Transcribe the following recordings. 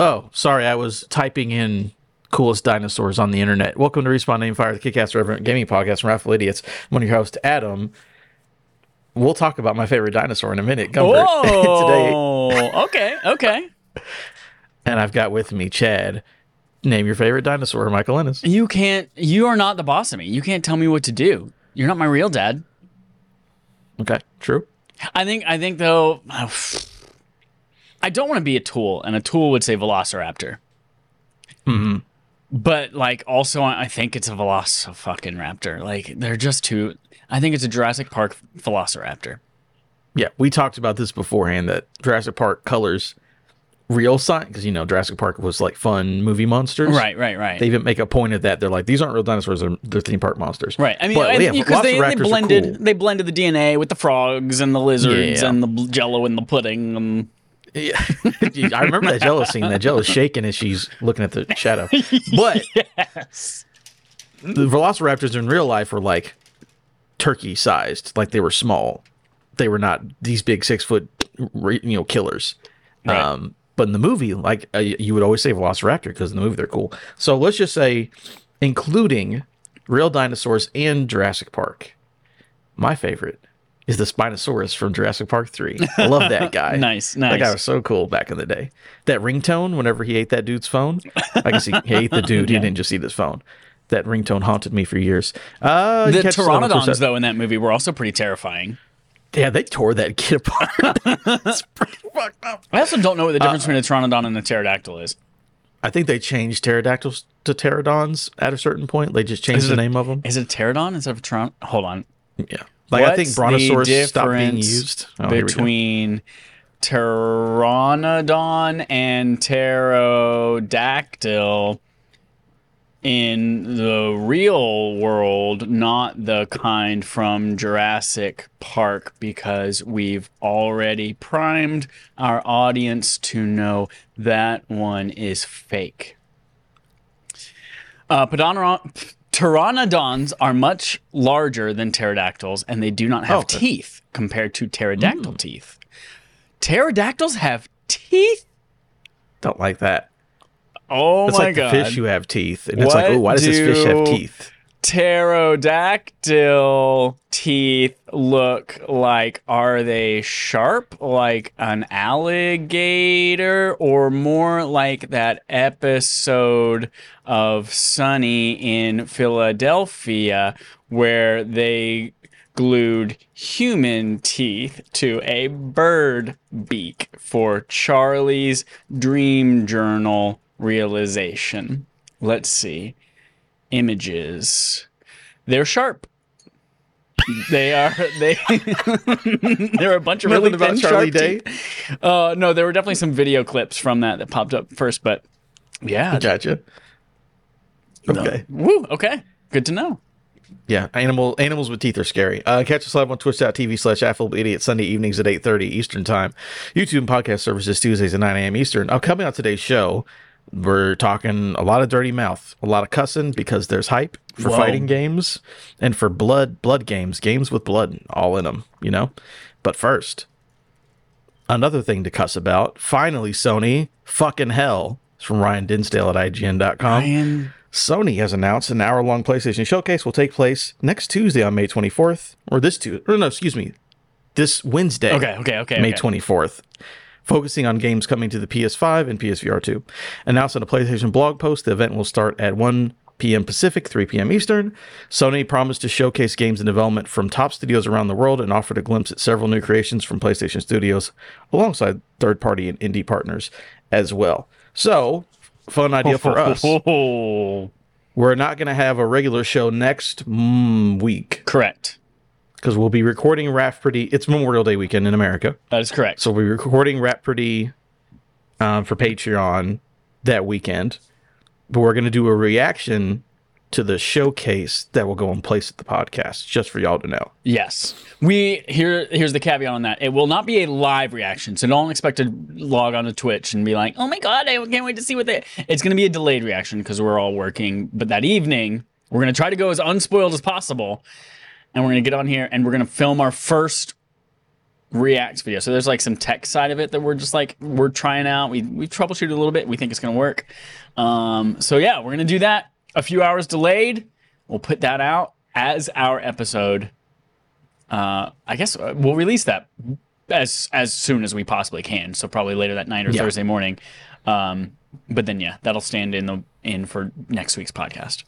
Oh, sorry, I was typing in coolest dinosaurs on the internet. Welcome to Respawn Name Fire, the Kickass Reverent Gaming Podcast from Raffle Idiots. I'm one of your hosts, Adam. We'll talk about my favorite dinosaur in a minute. Gumbert. Today, Oh, okay, okay. and I've got with me Chad. Name your favorite dinosaur, Michael Ennis. You can't. You are not the boss of me. You can't tell me what to do. You're not my real dad. Okay, true. I think. I think though. I don't want to be a tool, and a tool would say Velociraptor. Mhm. But like, also, I think it's a Veloci fucking raptor. Like, they're just too. I think it's a Jurassic Park Velociraptor. Yeah, we talked about this beforehand that Jurassic Park colors real science because you know Jurassic Park was like fun movie monsters. Right, right, right. They even make a point of that. They're like, these aren't real dinosaurs; they're, they're theme park monsters. Right. I mean, and- yeah, because they, they blended cool. they blended the DNA with the frogs and the lizards Yeah. and the jello and the pudding. And Yeah. I remember that Jello scene. That Jello's shaking as she's looking at the shadow. But yes. the Velociraptors in real life were like turkey sized, like they were small. They were not these big six foot, you know, killers. Right. Um, but in the movie, like uh, you would always say Velociraptor because in the movie they're cool. So let's just say, including real dinosaurs and Jurassic Park, my favorite is the Spinosaurus from Jurassic Park Three. I love that guy. Nice, That guy was so cool back in the day. That ringtone, whenever he ate that dude's phone, I guess he, he ate the dude. He didn't just eat his phone. That ringtone haunted me for years. Uh, The you catch us on pteranodons, though, in that movie were also pretty terrifying. yeah, they tore that kid apart. it's pretty fucked up. I also don't know what the difference Uh, between a pteranodon and a pterodactyl is. I think they changed pterodactyls to pterodons at a certain point. They just changed the it- name of them. Is it a pterodon instead of a pteron? Hold on. Yeah, like I think What's brontosaurus stopped being used Oh, here we go. between pteranodon and pterodactyl in the real world, not the kind from Jurassic Park, because we've already primed our audience to know that one is fake. Uh, pteranodons are much larger than pterodactyls, and they do not have oh, okay. teeth compared to pterodactyl hmm. teeth. Pterodactyls have teeth. Don't like that. Oh It's my like god! the fish who have teeth, and it's like, oh, why does this fish have teeth? Pterodactyl teeth look like? Are they sharp like an alligator, or more like that episode of Sunny in Philadelphia where they glued human teeth to a bird beak for Charlie's dream journal realization? Let's see images. They're sharp. They are they. there are a bunch of really about thin, Charlie Day. Uh, no, there were definitely some video clips from that that popped up first, but yeah. Gotcha. Okay. Woo. Okay. Good to know. Yeah, animal animals with teeth are scary. Uh, catch us live on twitch.tv slash affable idiot Sunday evenings at 8.30 Eastern Time. YouTube and podcast services Tuesdays at 9 a.m. Eastern. Uh, coming on today's show, we're talking a lot of dirty mouth, a lot of cussing because there's hype for Whoa. fighting games and for blood blood games, games with blood all in them, you know? But first, another thing to cuss about. Finally, Sony, fucking hell. It's from Ryan Dinsdale at IGN.com. Ryan. Sony has announced an hour long PlayStation showcase will take place next Tuesday on May 24th, or this Tuesday, or no, excuse me, this Wednesday, Okay. Okay. Okay. May okay. 24th, focusing on games coming to the PS5 and PSVR 2. Announced in a PlayStation blog post, the event will start at 1 p.m. Pacific, 3 p.m. Eastern. Sony promised to showcase games in development from top studios around the world and offered a glimpse at several new creations from PlayStation Studios alongside third party and indie partners as well. So, fun idea for us. We're not going to have a regular show next mm, week correct. Because we'll be recording Rafferty. It's Memorial Day weekend in America. That is correct. So we're recording Rafferty um, for Patreon that weekend. But we're going to do a reaction to the showcase that will go in place at the podcast, just for y'all to know. Yes. We here here's the caveat on that. It will not be a live reaction. So don't expect to log on to Twitch and be like, "Oh my god, I can't wait to see what they." It's going to be a delayed reaction because we're all working, but that evening, we're going to try to go as unspoiled as possible. And we're going to get on here and we're going to film our first React video. So there's like some tech side of it that we're just like we're trying out. We we troubleshooted a little bit. We think it's gonna work. Um, so yeah, we're gonna do that. A few hours delayed. We'll put that out as our episode. Uh, I guess uh, we'll release that as as soon as we possibly can. So probably later that night or Yeah. Thursday morning. Um, but then yeah, that'll stand in the in for next week's podcast.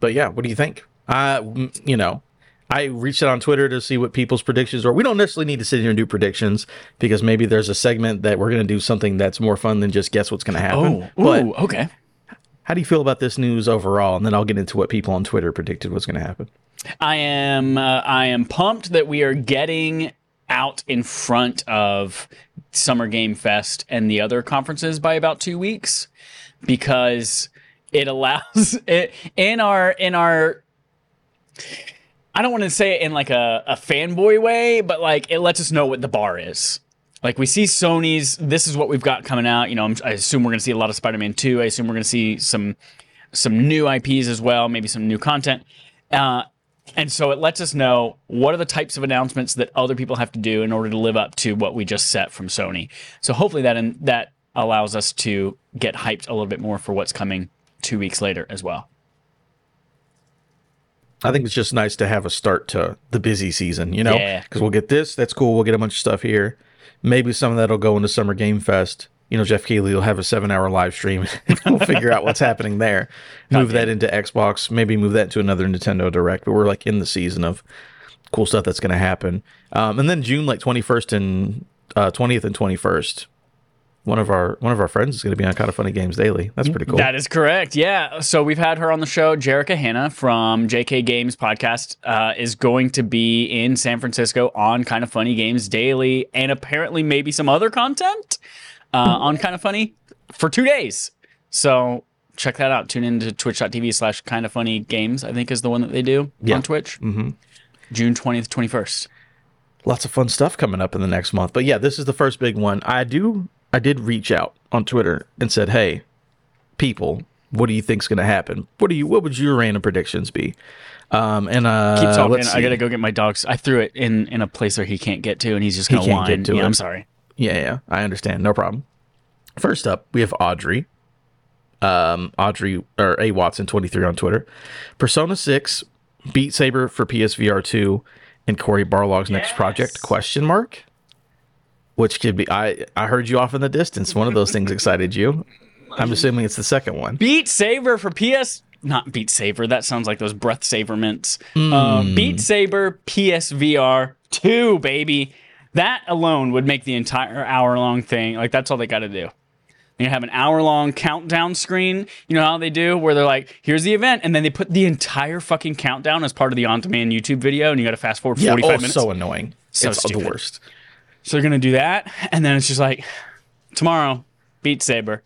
But yeah, what do you think? Uh, you know, I reached out on Twitter to see what people's predictions are. We don't necessarily need to sit here and do predictions because maybe there's a segment that we're going to do something that's more fun than just guess what's going to happen. Oh, but ooh, okay. how do you feel about this news overall? And then I'll get into what people on Twitter predicted was going to happen. I am uh, I am pumped that we are getting out in front of Summer Game Fest and the other conferences by about 2 weeks because it allows it in our in our I don't want to say it in like a, a fanboy way, but like it lets us know what the bar is. Like we see Sony's, this is what we've got coming out. You know, I'm, I assume we're going to see a lot of Spider-Man 2. I assume we're going to see some some new IPs as well, maybe some new content. Uh, and so it lets us know what are the types of announcements that other people have to do in order to live up to what we just set from Sony. So hopefully that in, that allows us to get hyped a little bit more for what's coming two weeks later as well. I think it's just nice to have a start to the busy season, you know? Yeah. Because we'll get this, that's cool. We'll get a bunch of stuff here. Maybe some of that'll go into Summer Game Fest. You know, Geoff Keighley will have a seven hour live stream. we'll figure out what's happening there. Move that into Xbox, maybe move that to another Nintendo Direct. But we're like in the season of cool stuff that's going to happen. Um, and then June, like 21st and uh, 20th and 21st, one of our one of our friends is going to be on Kind of Funny Games Daily. That's pretty cool. That is correct. Yeah. So we've had her on the show. Jerica Hanna from JK Games podcast uh, is going to be in San Francisco on Kind of Funny Games Daily and apparently maybe some other content uh, on Kind of Funny for two days. So check that out. Tune in to twitch.tv slash kind of funny games, I think is the one that they do Yeah. on Twitch. Mm-hmm. June 20th, 21st. lots of fun stuff coming up in the next month. But yeah, this is the first big one. I do I did reach out on Twitter and said, "Hey, people, what do you think's going to happen? What do you what would your random predictions be?" Um and uh Keep talking. I got to go get my dogs. I threw it in, in a place where he can't get to and he's just going to can't whine. get to yeah, it. I'm sorry. Yeah, yeah, I understand. No problem. First up, we have Audrey. Um, Audrey or A Watson twenty three on Twitter. Persona six, Beat Saber for PSVR two, and Cory Barlog's next project? Question mark. Which could be I I heard you off in the distance. One of those things excited you. I'm assuming it's the second one. Beat Saber for PS. Not Beat Saber. That sounds like those breath saver mints. Um, Beat Saber PSVR 2, baby. That alone would make the entire hour long thing. Like, that's all they got to do. They have an hour long countdown screen. You know how they do, where they're like, here's the event. And then they put the entire fucking countdown as part of the on demand YouTube video. And you got to fast forward 45 oh, minutes. so annoying. So it's the worst. So they're gonna do that, and then it's just like tomorrow, Beat Saber.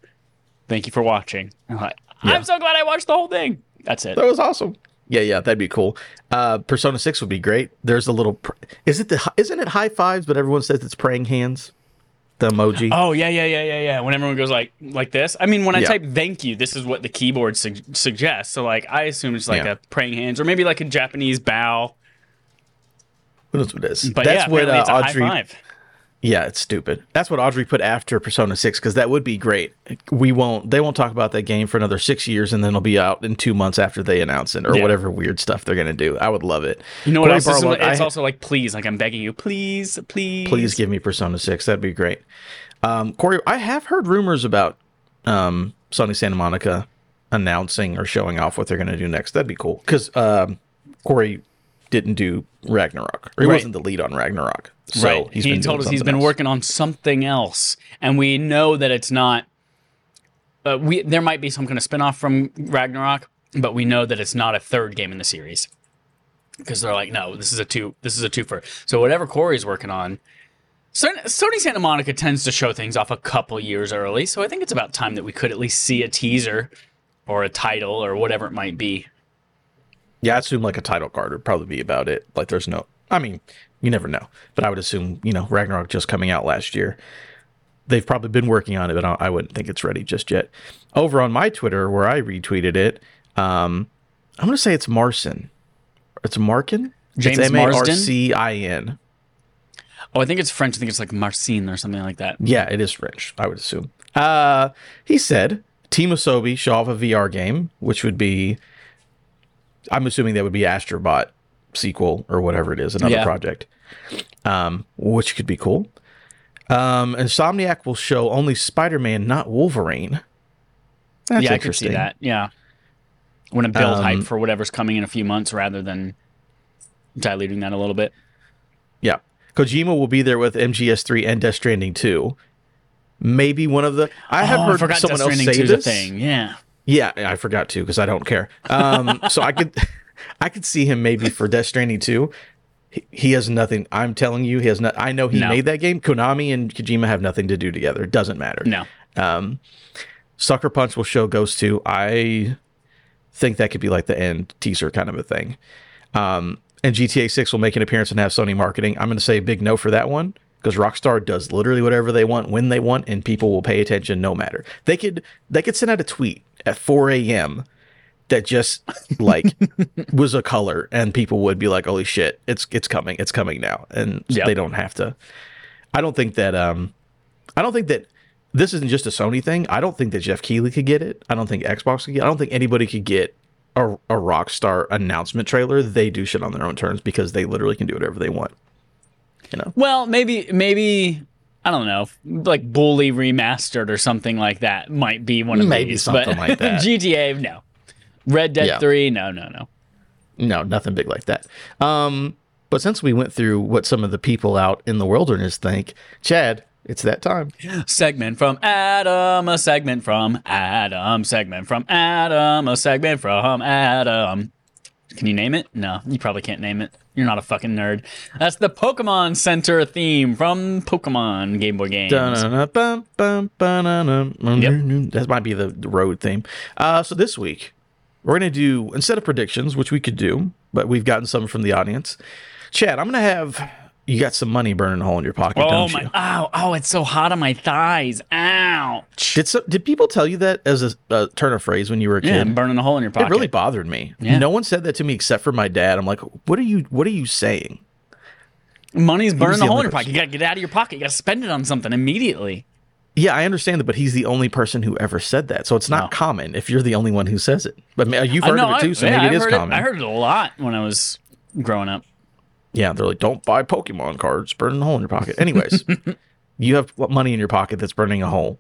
Thank you for watching. I'm like, Yeah. I'm so glad I watched the whole thing. That's it. That was awesome. Yeah, yeah, that'd be cool. Uh, Persona Six would be great. There's a little. Pr- is it the? Isn't it high fives? But everyone says it's praying hands. The emoji. Oh yeah, yeah, yeah, yeah, yeah. When everyone goes like like this, I mean, when I Yeah. type "thank you," this is what the keyboard sug- suggests. So like, I assume it's like Yeah. a praying hands, or maybe like a Japanese bow. Who knows what it is? But That's yeah, what uh, it's a Audrey. Yeah, it's stupid. That's what Audrey put after Persona Six because that would be great. We won't. They won't talk about that game for another six years, and then it'll be out in two months after they announce it, or Yeah. whatever weird stuff they're gonna do. I would love it. You know what Cory else? Is, it's I- also like, please, like I'm begging you, please, please, please give me Persona 6. That'd be great. Um, Cory, I have heard rumors about um, Sony Santa Monica announcing or showing off what they're going to do next. That'd be cool. Because um, Cory didn't do Ragnarok, or he Right. wasn't the lead on Ragnarok. So right. he told us he's been else. working on something else, and we know that it's not. Uh, we there might be some kind of spinoff from Ragnarok, but we know that it's not a third game in the series because they're like, no, this is a two. This is a twofer. So whatever Cory's working on. Sony Santa Monica tends to show things off a couple years early, so I think it's about time that we could at least see a teaser or a title or whatever it might be. Yeah, I assume like a title card would probably be about it. Like there's no, I mean, you never know. But I would assume, you know, Ragnarok just coming out last year. They've probably been working on it, but I wouldn't think it's ready just yet. Over on my Twitter, where I retweeted it, um, I'm going to say it's Marcin. It's Markin? James it's M-A-R-C-I-N. Oh, I think it's French. I think it's like Marcin or something like that. Yeah, it is French, I would assume. Uh, he said Team Asobi show off a VR game, which would be, I'm assuming that would be Astrobot sequel or whatever it is, another Yeah. project, um, which could be cool. Um, Insomniac will show only Spider Man, not Wolverine. That's yeah, I could see that. Yeah. Want to build Um, hype for whatever's coming in a few months rather than diluting that a little bit. Yeah. Kojima will be there with MGS3 and Death Stranding 2. Maybe one of the. I have oh, I heard forgot someone else say 2's a this. thing. Yeah. Yeah, I forgot to because I don't care. Um, so I could, I could see him maybe for Death Stranding 2. He, he has nothing. I'm telling you, he has not. I know he No. made that game. Konami and Kojima have nothing to do together. It doesn't matter. No. Um, Sucker Punch will show Ghost 2. I think that could be like the end teaser kind of a thing. Um, and GTA 6 will make an appearance and have Sony marketing. I'm going to say a big no for that one because Rockstar does literally whatever they want when they want, and people will pay attention no matter. They could they could send out a tweet at 4 a.m. that just like was a color, and people would be like, "Holy shit, it's it's coming, it's coming now," and Yep. they don't have to. I don't think that um, I don't think that this isn't just a Sony thing. I don't think that Geoff Keighley could get it. I don't think Xbox could get. it. I don't think anybody could get a, a Rockstar announcement trailer. They do shit on their own terms because they literally can do whatever they want. You know. Well, maybe maybe I don't know, like Bully remastered or something like that might be one of Maybe these. something but like that. GTA, no. Red Dead Yeah. Three, no, no, no. No, nothing big like that. Um, but since we went through what some of the people out in the wilderness think, Chad, it's that time. Segment from Adam, a segment from Adam, segment from Adam, a segment from Adam. Can you name it? No, you probably can't name it. You're not a fucking nerd. That's the Pokemon Center theme from Pokemon Game Boy games. Yep. That might be the, the road theme. Uh, so this week, we're going to do, instead of predictions, which we could do, but we've gotten some from the audience. Chad, I'm going to have, you got some money burning a hole in your pocket, Oh don't my! you? Ow! Oh, it's so hot on my thighs. Ow. Did, so, did people tell you that as a, a turn of phrase when you were a kid? I'm burning a hole in your pocket. It really bothered me. Yeah. No one said that to me except for my dad. I'm like, what are you? What are you saying? Money's burning a hole in your pocket. You gotta get it out of your pocket. You gotta spend it on something immediately. Yeah, I understand that, but he's the only person who ever said that, so it's not No. common if you're the only one who says it. But you've heard know, of it too, I- so yeah, maybe it I've is common. I heard it a lot when I was growing up. Yeah, they're like, don't buy Pokemon cards, burning a hole in your pocket. Anyways, you have money in your pocket that's burning a hole.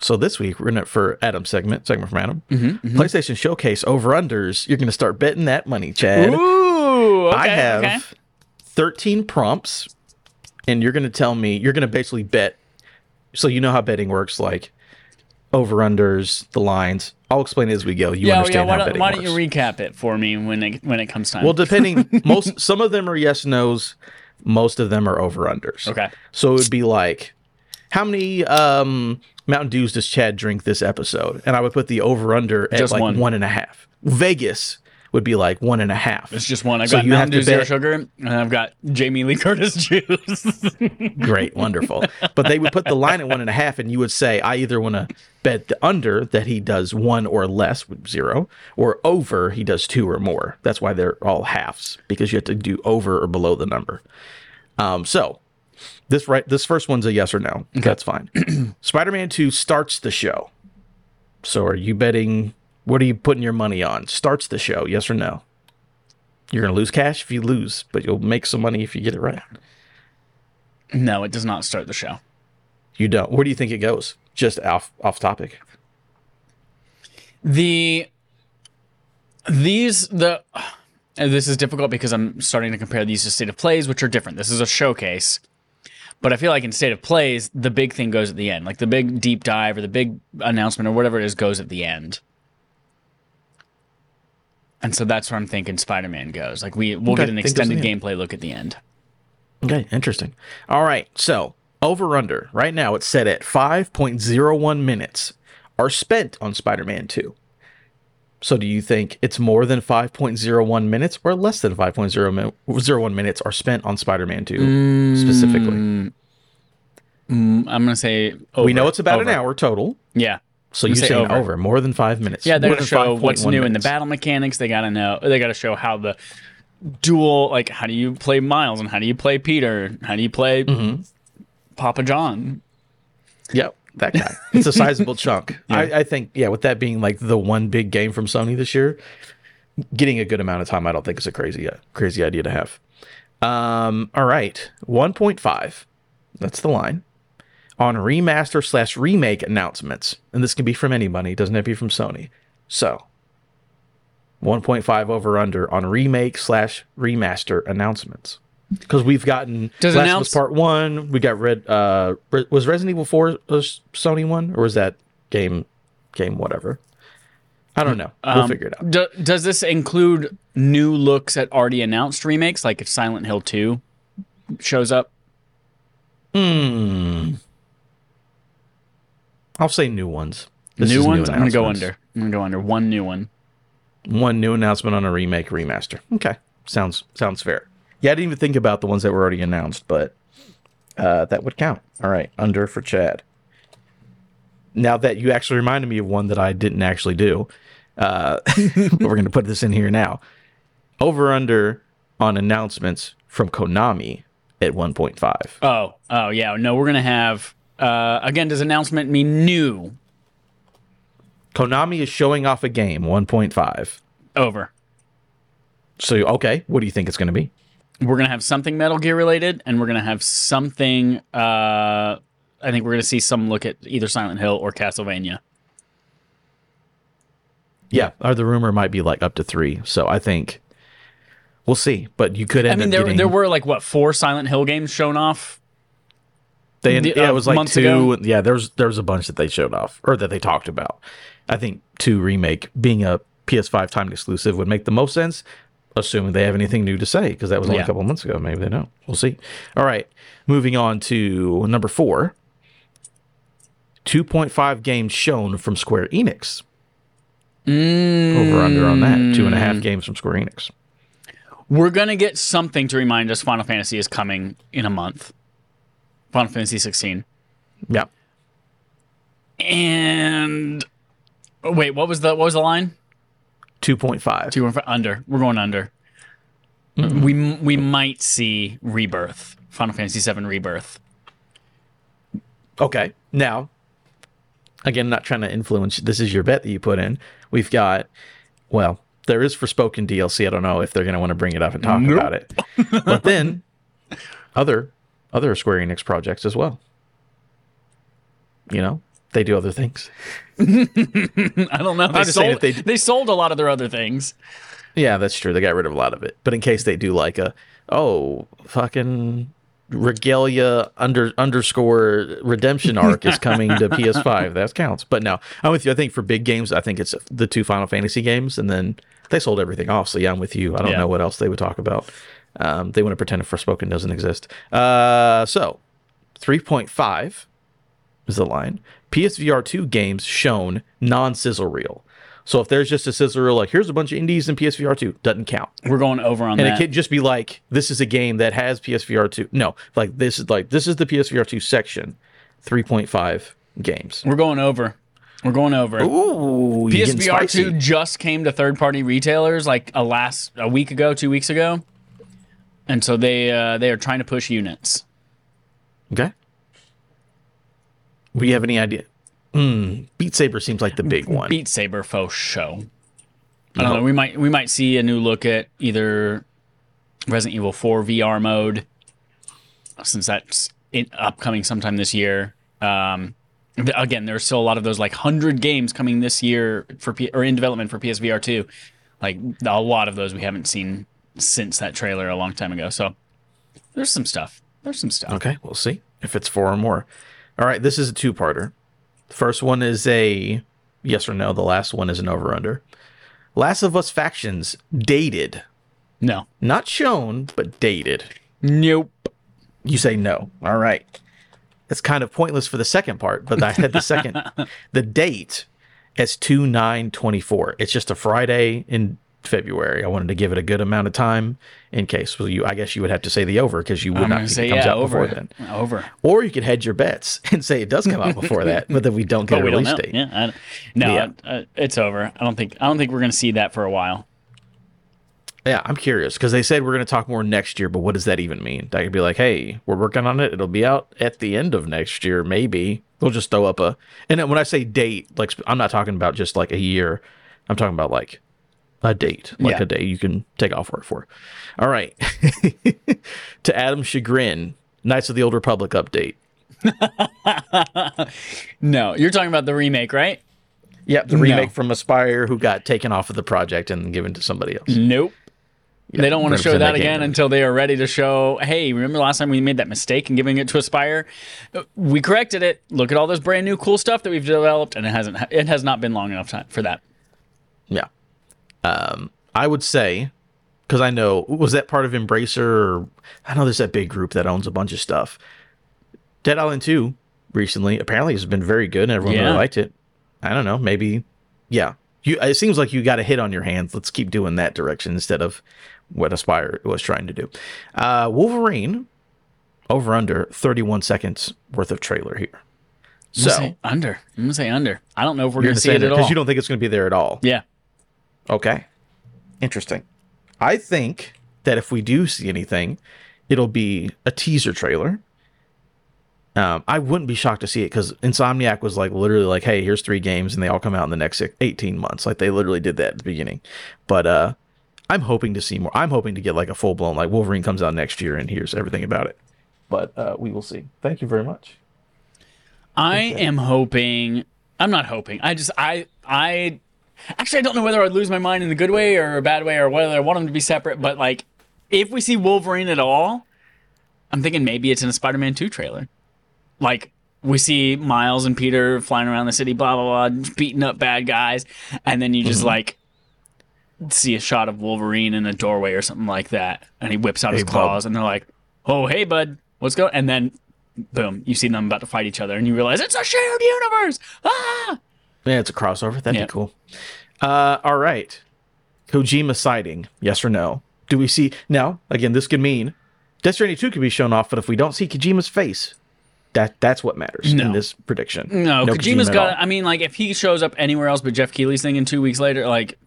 So this week we're gonna for Adam segment, segment from Adam, Mm-hmm, PlayStation Showcase over unders. You're gonna start betting that money, Chad. Ooh, okay, I have okay. 13 prompts, and you're going to tell me, you're going to basically bet. So you know how betting works, like over unders, the lines. I'll explain it as we go. You Yeah, oh, yeah. understand Why, how betting why don't you recap it for me when it when it comes time? well, depending, most some of them are yes nos, most of them are over unders. okay. So it would be like, how many um, Mountain Dews does Chad drink this episode? And I would put the over under at Just like one. one and a half. Vegas would be like one and a half. It's just one. I've So got you Mountain Dew Zero Sugar, and I've got Jamie Lee Curtis juice. Great, wonderful. But they would put the line at one and a half, and you would say, I either want to bet the under that he does one or less with zero, or over he does two or more. That's why they're all halves because you have to do over or below the number. Um, so this right, this first one's a yes or no. That's fine. Spider-Man Two starts the show. So are you betting? What are you putting your money on? Starts the show, yes or no? You're gonna lose cash if you lose, but you'll make some money if you get it right. no, it does not start the show. You don't. Where do you think it goes? Just off off topic. The these the this is difficult because I'm starting to compare these to state of plays, which are different. This is a showcase. But I feel like in state of plays, the big thing goes at the end. Like the big deep dive or the big announcement or whatever it is goes at the end. And so that's where I'm thinking Spider Man goes. Like we we'll Okay, get an extended gameplay look at the end. Okay, interesting. All right, so over under right now it's set at 5.01 minutes are spent on Spider-Man 2. So do you think it's more than 5.01 minutes or less than 5.01 minutes are spent on Spider-Man 2 specifically? Mm, I'm gonna say over, we know it's about an hour total. Yeah. So you're say over. over. more than 5 minutes. Yeah, they More gotta show what's 5.1 new in the battle mechanics. They gotta know. They gotta show how the dual like how do you play Miles and how do you play Peter? How do you play Papa John? Yep, that guy. It's a sizable chunk. I, I think, yeah, with that being like the one big game from Sony this year, getting a good amount of time, I don't think is a crazy, uh, crazy idea to have. Um, all right, one point five. That's the line on remaster slash remake announcements, and this can be from anybody. Doesn't have to be from Sony. So, one point five over under on remake slash remaster announcements. Because we've gotten Does Last of Us Part One, we got Red. Uh, was Resident Evil Four a Sony one, or was that game, game whatever? I don't know. We'll Um, figure it out. Do, does this include new looks at already announced remakes, like if Silent Hill 2 shows up? Hmm. I'll say new ones. This new ones? I'm gonna go under. I'm gonna go under one new one. One new announcement on a remake remaster. Okay, sounds sounds fair. Yeah, I didn't even think about the ones that were already announced, but uh, that would count. All right, under for Chad. Now that you actually reminded me of one that I didn't actually do, uh, but we're going to put this in here now. Over under on announcements from Konami at 1.5. Oh, oh yeah. No, we're gonna have. Uh, again, does announcement mean new? Konami is showing off a game 1.5. Over. So okay, what do you think it's going to be? We're gonna have something Metal Gear related, and we're gonna have something. Uh, I think we're gonna see some look at either Silent Hill or Castlevania. Yeah, or the rumor might be like up to three. So I think we'll see. But you could I mean, there getting. there were like what four Silent Hill games shown off. They, the- yeah, uh, it was like two. ago? Yeah, there's there's a bunch that they showed off or that they talked about. I think two remake being a PS5 timed exclusive would make the most sense, assuming they have anything new to say because that was only Yeah. a couple months ago. Maybe they don't. We'll see. All right, moving on to number four. 2.5 games shown from Square Enix. Over under on that. Two and a Mm. half games from Square Enix. We're gonna get something to remind us Final Fantasy is coming in a month. Final Fantasy 16. Yeah. And oh, wait, what was the what was the line? 2.5. Two or under. We're going under. Mm-hmm. We we might see Rebirth. Final Fantasy 7 Rebirth. Okay. Now, again, not trying to influence. This is your bet that you put in. We've got, well, there is Forspoken DLC. I don't know if they're going to want to bring it up and talk Nope. about it. But then, other other Square Enix projects as well. You know, they do other things. I don't know. They I'm just saying sold, they they, sold a lot of their other things. Yeah, that's true. They got rid of a lot of it. But in case they do like a, oh, fucking regalia under underscore redemption arc is coming to PS5. That counts. But no, I'm with you. I think for big games, I think it's the two Final Fantasy games, and then they sold everything off. So yeah, I'm with you. I don't Yeah. know what else they would talk about. Um, they want to pretend Forspoken doesn't exist. Uh, so 3.5 is the line. PSVR 2 games shown non sizzle reel. So if there's just a sizzle reel, like here's a bunch of indies in PSVR 2, doesn't count. We're going over on And that. And it could just be like, this is a game that has PSVR 2. No, like this is like this is the PSVR 2 section, 3.5 games. We're going over. We're going over. Ooh, PSVR 2 just came to third party retailers like a last a week ago, two weeks ago. And so they uh, they are trying to push units. Okay. Do you have any idea? Hmm. Beat Saber seems like the big one. Beat Saber faux show. I don't know. We might we might see a new look at either Resident Evil 4 VR mode, since that's in, upcoming sometime this year. Um, again, there's still a lot of those like hundred games coming this year for P- or in development for PSVR 2. Like a lot of those we haven't seen since that trailer a long time ago. So there's some stuff. There's some stuff. Okay, we'll see if it's four or more. All right, this is a two-parter. The first one is a yes or no. The last one is an over/under. Last of Us factions dated, No. not shown, but dated. Nope. You say no. All right. It's kind of pointless for the second part, but I had the second. the date as 2 9 24. It's just a Friday in February. I wanted to give it a good amount of time in case. Well, you, I guess you would have to say the over because you would I'm not say it comes yeah out over. before then. Over. Or you could hedge your bets and say it does come out before that, but then we don't get a release date. Yeah. I, no, Yeah. uh, it's over. I don't think. I don't think we're gonna see that for a while. Yeah, I'm curious because they said we're going to talk more next year, but what does that even mean? That could be like, hey, we're working on it. It'll be out at the end of next year, maybe. They'll just throw up a. And then when I say date, like I'm not talking about just like a year. I'm talking about like a date, like Yeah. a day you can take off work for. All right. to Adam's chagrin, Knights of the Old Republic update. No, you're talking about the remake, right? Yep, the No. remake from Aspyr who got taken off of the project and given to somebody else. Nope. they don't want to show that again until they are ready to show, hey, remember last time we made that mistake in giving it to Aspyr? Uh, We corrected it. Look at all this brand new cool stuff that we've developed, and it hasn't it has not been long enough time for that. Yeah. Um, I would say, because I know, was that part of Embracer? Or, I know there's that big group that owns a bunch of stuff. Dead Island 2 recently apparently has been very good and everyone Yeah. really liked it. I don't know. Maybe, yeah. You, it seems like you got a hit on your hands. Let's keep doing that direction instead of what Aspyr was trying to do. Uh, Wolverine, over under 31 seconds worth of trailer here. I'm So, gonna say under. I'm gonna say under. I don't know if we're gonna going to see it at all. because you don't think it's going to be there at all. yeah. Okay. Interesting. I think that if we do see anything, it'll be a teaser trailer. Um, I wouldn't be shocked to see it because Insomniac was like literally like, "Hey, here's three games, and they all come out in the next 18 months." Like they literally did that at the beginning. But uh, I'm hoping to see more. I'm hoping to get like a full blown like Wolverine comes out next year, and here's everything about it. But uh, we will see. Thank you very much. I am hoping. I'm not hoping. I just I I actually I don't know whether I'd lose my mind in the good way or a bad way or whether I want them to be separate. But like, if we see Wolverine at all, I'm thinking maybe it's in a Spider-Man 2 trailer. Like we see Miles and Peter flying around the city, blah blah blah, beating up bad guys, and then you just like see a shot of Wolverine in a doorway or something like that, and he whips out his bub. claws, and they're like, "Oh hey bud, what's going?" And then boom, you see them about to fight each other, and you realize it's a shared universe. Ah! Yeah, it's a crossover. That'd Yeah. be cool. Uh, all right. Kojima sighting, yes or no? Do we see now? Again, this could mean Death Stranding 2 could be shown off, but if we don't see Kojima's face, that that's what matters No. in this prediction. No, Kojima's Kojima got. I mean, like if he shows up anywhere else but Geoff Keighley's thing, in two weeks later, like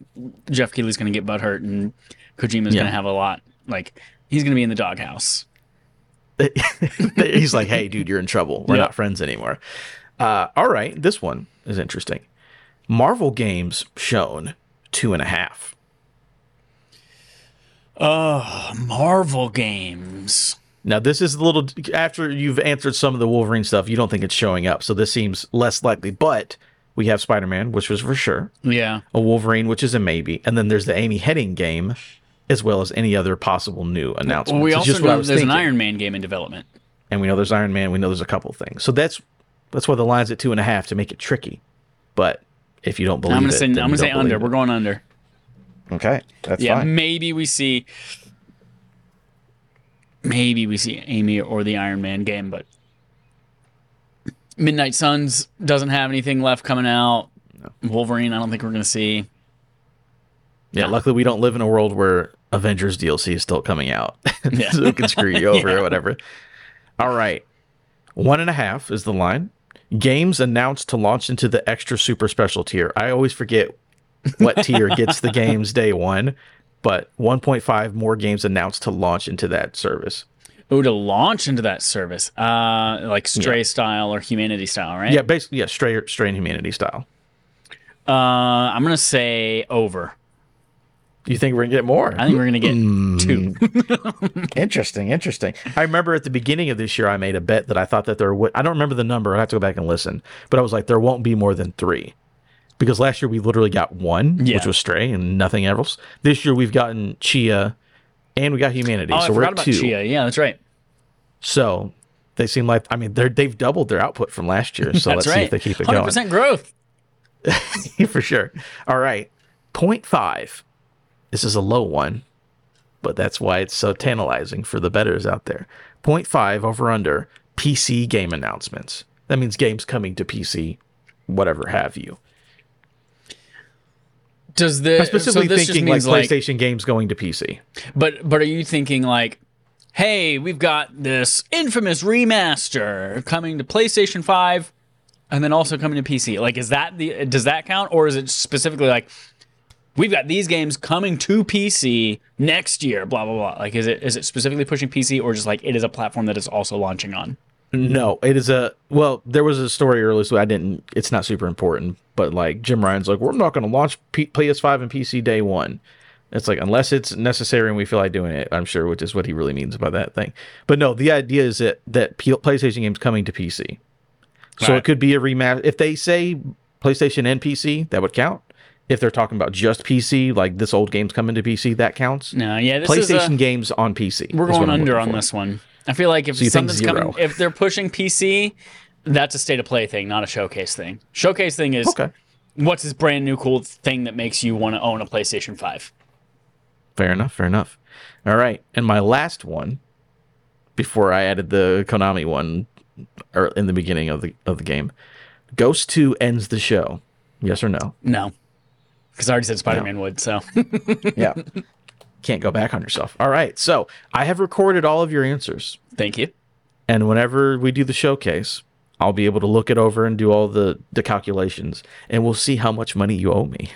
Geoff Keighley's gonna get butthurt, and Kojima's Yeah. gonna have a lot. Like he's gonna be in the doghouse. He's like, "Hey, dude, you're in trouble. We're Yeah. not friends anymore." Uh, all right, this one is interesting. Marvel games shown two and a half. Marvel games. Now, this is a little after you've answered some of the Wolverine stuff. You don't think it's showing up, so this seems less likely. But we have Spider Man, which was for sure. Yeah. a Wolverine, which is a maybe, and then there's the Amy Hennig game, as well as any other possible new announcements. Well, we It's also just know there's an. Iron Man game in development. and we know there's Iron Man. We know there's a couple things, so that's that's why the line's at two and a half to make it tricky. But if you don't believe I'm gonna it, say I'm gonna say under. believe We're going under. okay. That's Yeah, fine. maybe we see. Maybe we see Amy or the Iron Man game, but Midnight Suns doesn't have anything left coming out. Wolverine, I don't think we're gonna see. Yeah, luckily we don't live in a world where Avengers DLC is still coming out, Yeah. so it can screw you over Yeah. or whatever. All right, one and a half is the line. Games announced to launch into the extra super special tier. I always forget what tier gets the games day one, but 1.5 more games announced to launch into that service. Oh, to launch into that service, uh, like Stray style or Humanity style, right? Yeah, basically, yeah, stray, stray and humanity style. Uh, I'm gonna say over. You think we're gonna get more? I think we're gonna get Hmm. two. Interesting, interesting. I remember at the beginning of this year, I made a bet that I thought that there would. I don't remember the number. I have to go back and listen. But I was like, there won't be more than three, because last year we literally got one, Yeah. which was Stray, and nothing else. This year we've gotten Tchia, and we got Humanity. Oh, so I we're forgot at about two. Tchia. Yeah, that's right. So they seem like I mean they're they've doubled their output from last year. So let's That's see right. if they keep it Hundred going percent growth. for sure. All right, point five. This is a low one, but that's why it's so tantalizing for the betters out there. Point five over under PC game announcements. That means games coming to PC, whatever have you. Does the I'm specifically so this thinking like, PlayStation games going to PC. but but are you thinking like, hey, we've got this infamous remaster coming to PlayStation Five, and then also coming to PC? Like, is that the does that count, or is it specifically like we've got these games coming to PC next year, blah blah blah. Like is it is it specifically pushing PC or just like it is a platform that is also launching on? No, it is a well. There was a story earlier, so I didn't. It's not super important, but like Jim Ryan's like, we're not going to launch P- PS5 and PC day one. It's like unless it's necessary and we feel like doing it. I'm sure, which is what he really means by that thing. But no, the idea is that that P- PlayStation games coming to PC, so Right. it could be a remaster. If they say PlayStation and PC, that would count. If they're talking about just PC, like this old game's coming to PC, that counts. No, yeah, this PlayStation is a, games on PC. we're going under on for. this one. I feel like if think something's coming, if they're pushing PC, that's a state of play thing, not a showcase thing. Showcase thing is Okay, what's this brand new cool thing that makes you want to own a PlayStation Five? fair enough. Fair enough. All right, and my last one, before I added the Konami one, or in the beginning of the of the game, Ghost Two ends the show. Yes or no? No, because I already said Spider Man would. So Yeah. Can't go back on yourself. All right, so I have recorded all of your answers, thank you. and whenever we do the showcase, I'll be able to look it over and do all the the calculations, and we'll see how much money you owe me.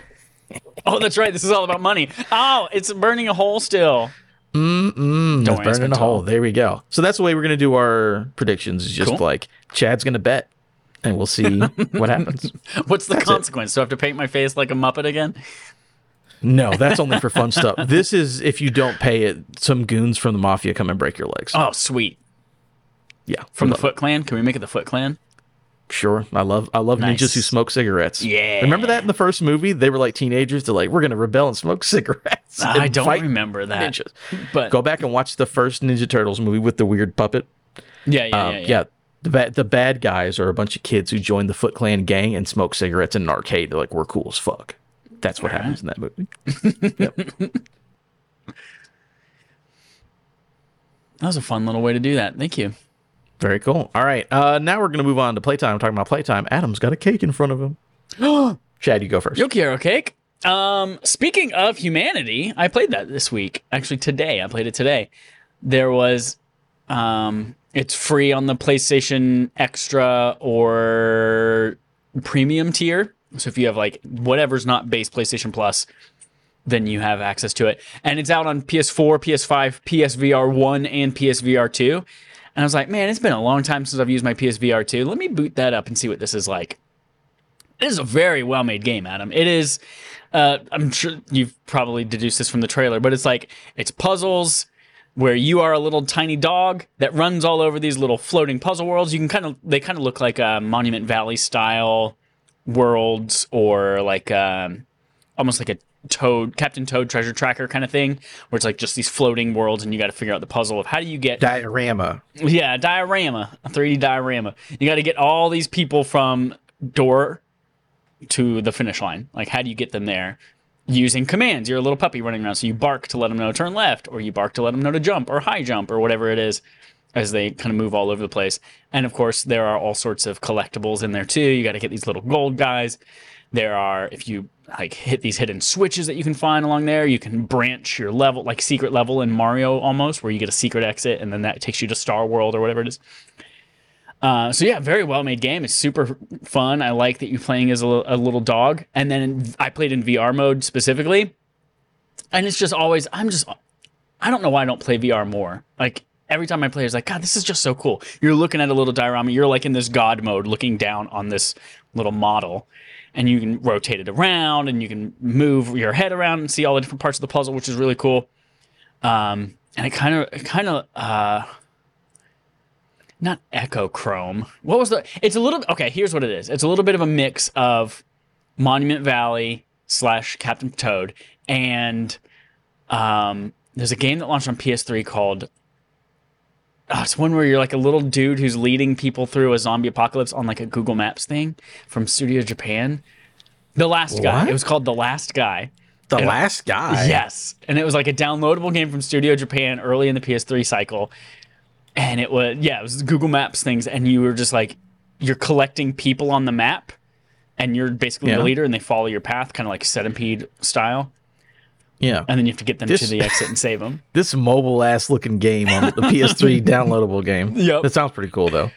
Oh, that's right. This is all about money. Oh, it's burning a hole still. Mm, Don't burning a hole. There we go. So that's the way we're gonna do our predictions. Is just Cool. like Chad's gonna bet, and we'll see what happens. What's the it. consequence? Do I have to paint my face like a Muppet again? No, that's only for fun stuff. This is if you don't pay it, some goons from the mafia come and break your legs. Oh, sweet. yeah, From the love it. Foot Clan? Can we make it the Foot Clan? Sure, I love I love Nice. ninjas who smoke cigarettes. Yeah. remember that in the first movie? They were like teenagers. They're like, we're gonna rebel and smoke cigarettes. I don't remember that. ninjas. But Go back and watch the first Ninja Turtles movie with the weird puppet. yeah, yeah, Um, yeah, yeah, yeah. The bad the bad guys are a bunch of kids who join the Foot Clan gang and smoke cigarettes in an arcade. They're like, we're cool as fuck. That's what happens in that movie. That was a fun little way to do that. Thank you. Very cool. All right, uh, now we're gonna move on to playtime. I'm talking about playtime. Adam's got a cake in front of him. Chad, you go first. Yokiro Cake. Um, speaking of humanity, I played that this week. Actually, today I played it today. There was, um, it's free on the PlayStation Extra or Premium tier. So if you have like whatever's not base PlayStation Plus, then you have access to it. And it's out on PS4, PS5, PSVR 1, and PSVR 2. And I was like, man, it's been a long time since I've used my PSVR 2. Let me boot that up and see what this is like. It is a very well made game, Adam. It is. Uh, I'm sure you've probably deduced this from the trailer, but it's like it's puzzles where you are a little tiny dog that runs all over these little floating puzzle worlds. You can kind of they kind of look like uh, Monument Valley style worlds, or like um, almost like a Toad Captain Toad Treasure Tracker kind of thing, where it's like just these floating worlds, and you got to figure out the puzzle of how do you get Diorama. yeah, a diorama, a 3D diorama. You got to get all these people from door to the finish line. Like, how do you get them there? Using commands. You're a little puppy running around, so you bark to let them know to turn left, or you bark to let them know to jump, or high jump, or whatever it is, as they kind of move all over the place. And of course, there are all sorts of collectibles in there too. You got to get these little gold guys. There are, if you like hit these hidden switches that you can find along there, you can branch your level, like secret level in Mario almost, where you get a secret exit and then that takes you to Star World or whatever it is. Uh, so yeah, very well made game. It's super fun. I like that you're playing as a, little dog. And then I played in VR mode specifically, and it's just always I'm just I don't know why I don't play VR more. Like every time I play, it's like God, this is just so cool. You're looking at a little diorama. You're like in this God mode, looking down on this little model, and you can rotate it around, and you can move your head around and see all the different parts of the puzzle, which is really cool. Um, and it kind of, kind of, uh, not echochrome. What was the? It's a little. Okay, here's what it is. It's a little bit of a mix of Monument Valley slash Captain Toad, and um, there's a game that launched on PS3 called. Oh, it's one where you're like a little dude who's leading people through a zombie apocalypse on like a Google Maps thing from Studio Japan. The Last Guy. What? It was called The Last Guy. The And- last guy. Yes, and it was like a downloadable game from Studio Japan early in the PS3 cycle, and it was yeah, it was Google Maps things, and you were just like you're collecting people on the map, and you're basically Yeah. the leader, and they follow your path, kind of like Centipede style, Yeah. and then you have to get them This- to the exit and save them. This mobile ass looking game on the PS3 downloadable game. Yep. That sounds pretty cool though.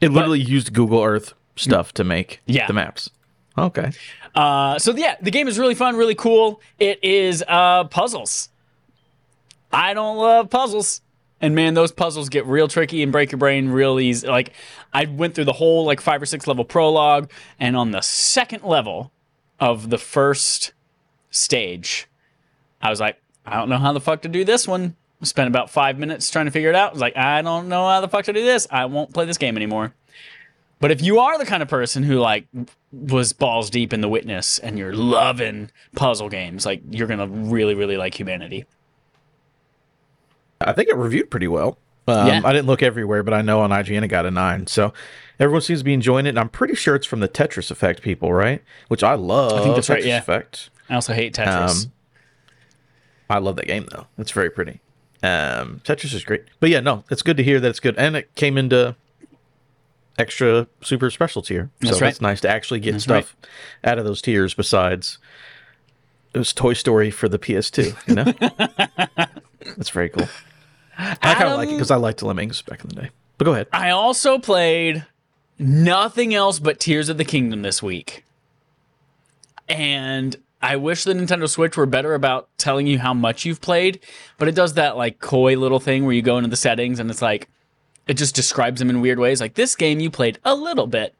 It literally used Google Earth stuff to make Yeah. the maps. Okay. Uh, so yeah, the game is really fun, really cool. It is uh, puzzles. I don't love puzzles. And man, those puzzles get real tricky and break your brain real easy. Like I went through the whole like five or six level prologue, and on the second level of the first stage, I was like, I don't know how the fuck to do this one. Spent about five minutes trying to figure it out. I was like, I don't know how the fuck to do this. I won't play this game anymore. But if you are the kind of person who like was balls deep in the witness and you're loving puzzle games, like you're gonna really, really like humanity. I think it reviewed pretty well. Um, Yeah. I didn't look everywhere, but I know on IGN it got a nine. So everyone seems to be enjoying it. And I'm pretty sure it's from the Tetris Effect people, right? Which I love. I think that's right, Tetris yeah. Effect. I also hate Tetris. Um, I love that game though. It's very pretty. Um, Tetris is great. But yeah, no, it's good to hear that it's good, and it came into extra super special tier. That's so right. it's nice to actually get That's stuff out of those tiers. Besides, it was Toy Story for the PS2. You know, that's very cool. I kind of like it because I liked Lemmings back in the day. But go ahead. I also played nothing else but Tears of the Kingdom this week. And I wish the Nintendo Switch were better about telling you how much you've played, but it does that like coy little thing where you go into the settings and it's like it just describes them in weird ways. Like this game you played a little bit.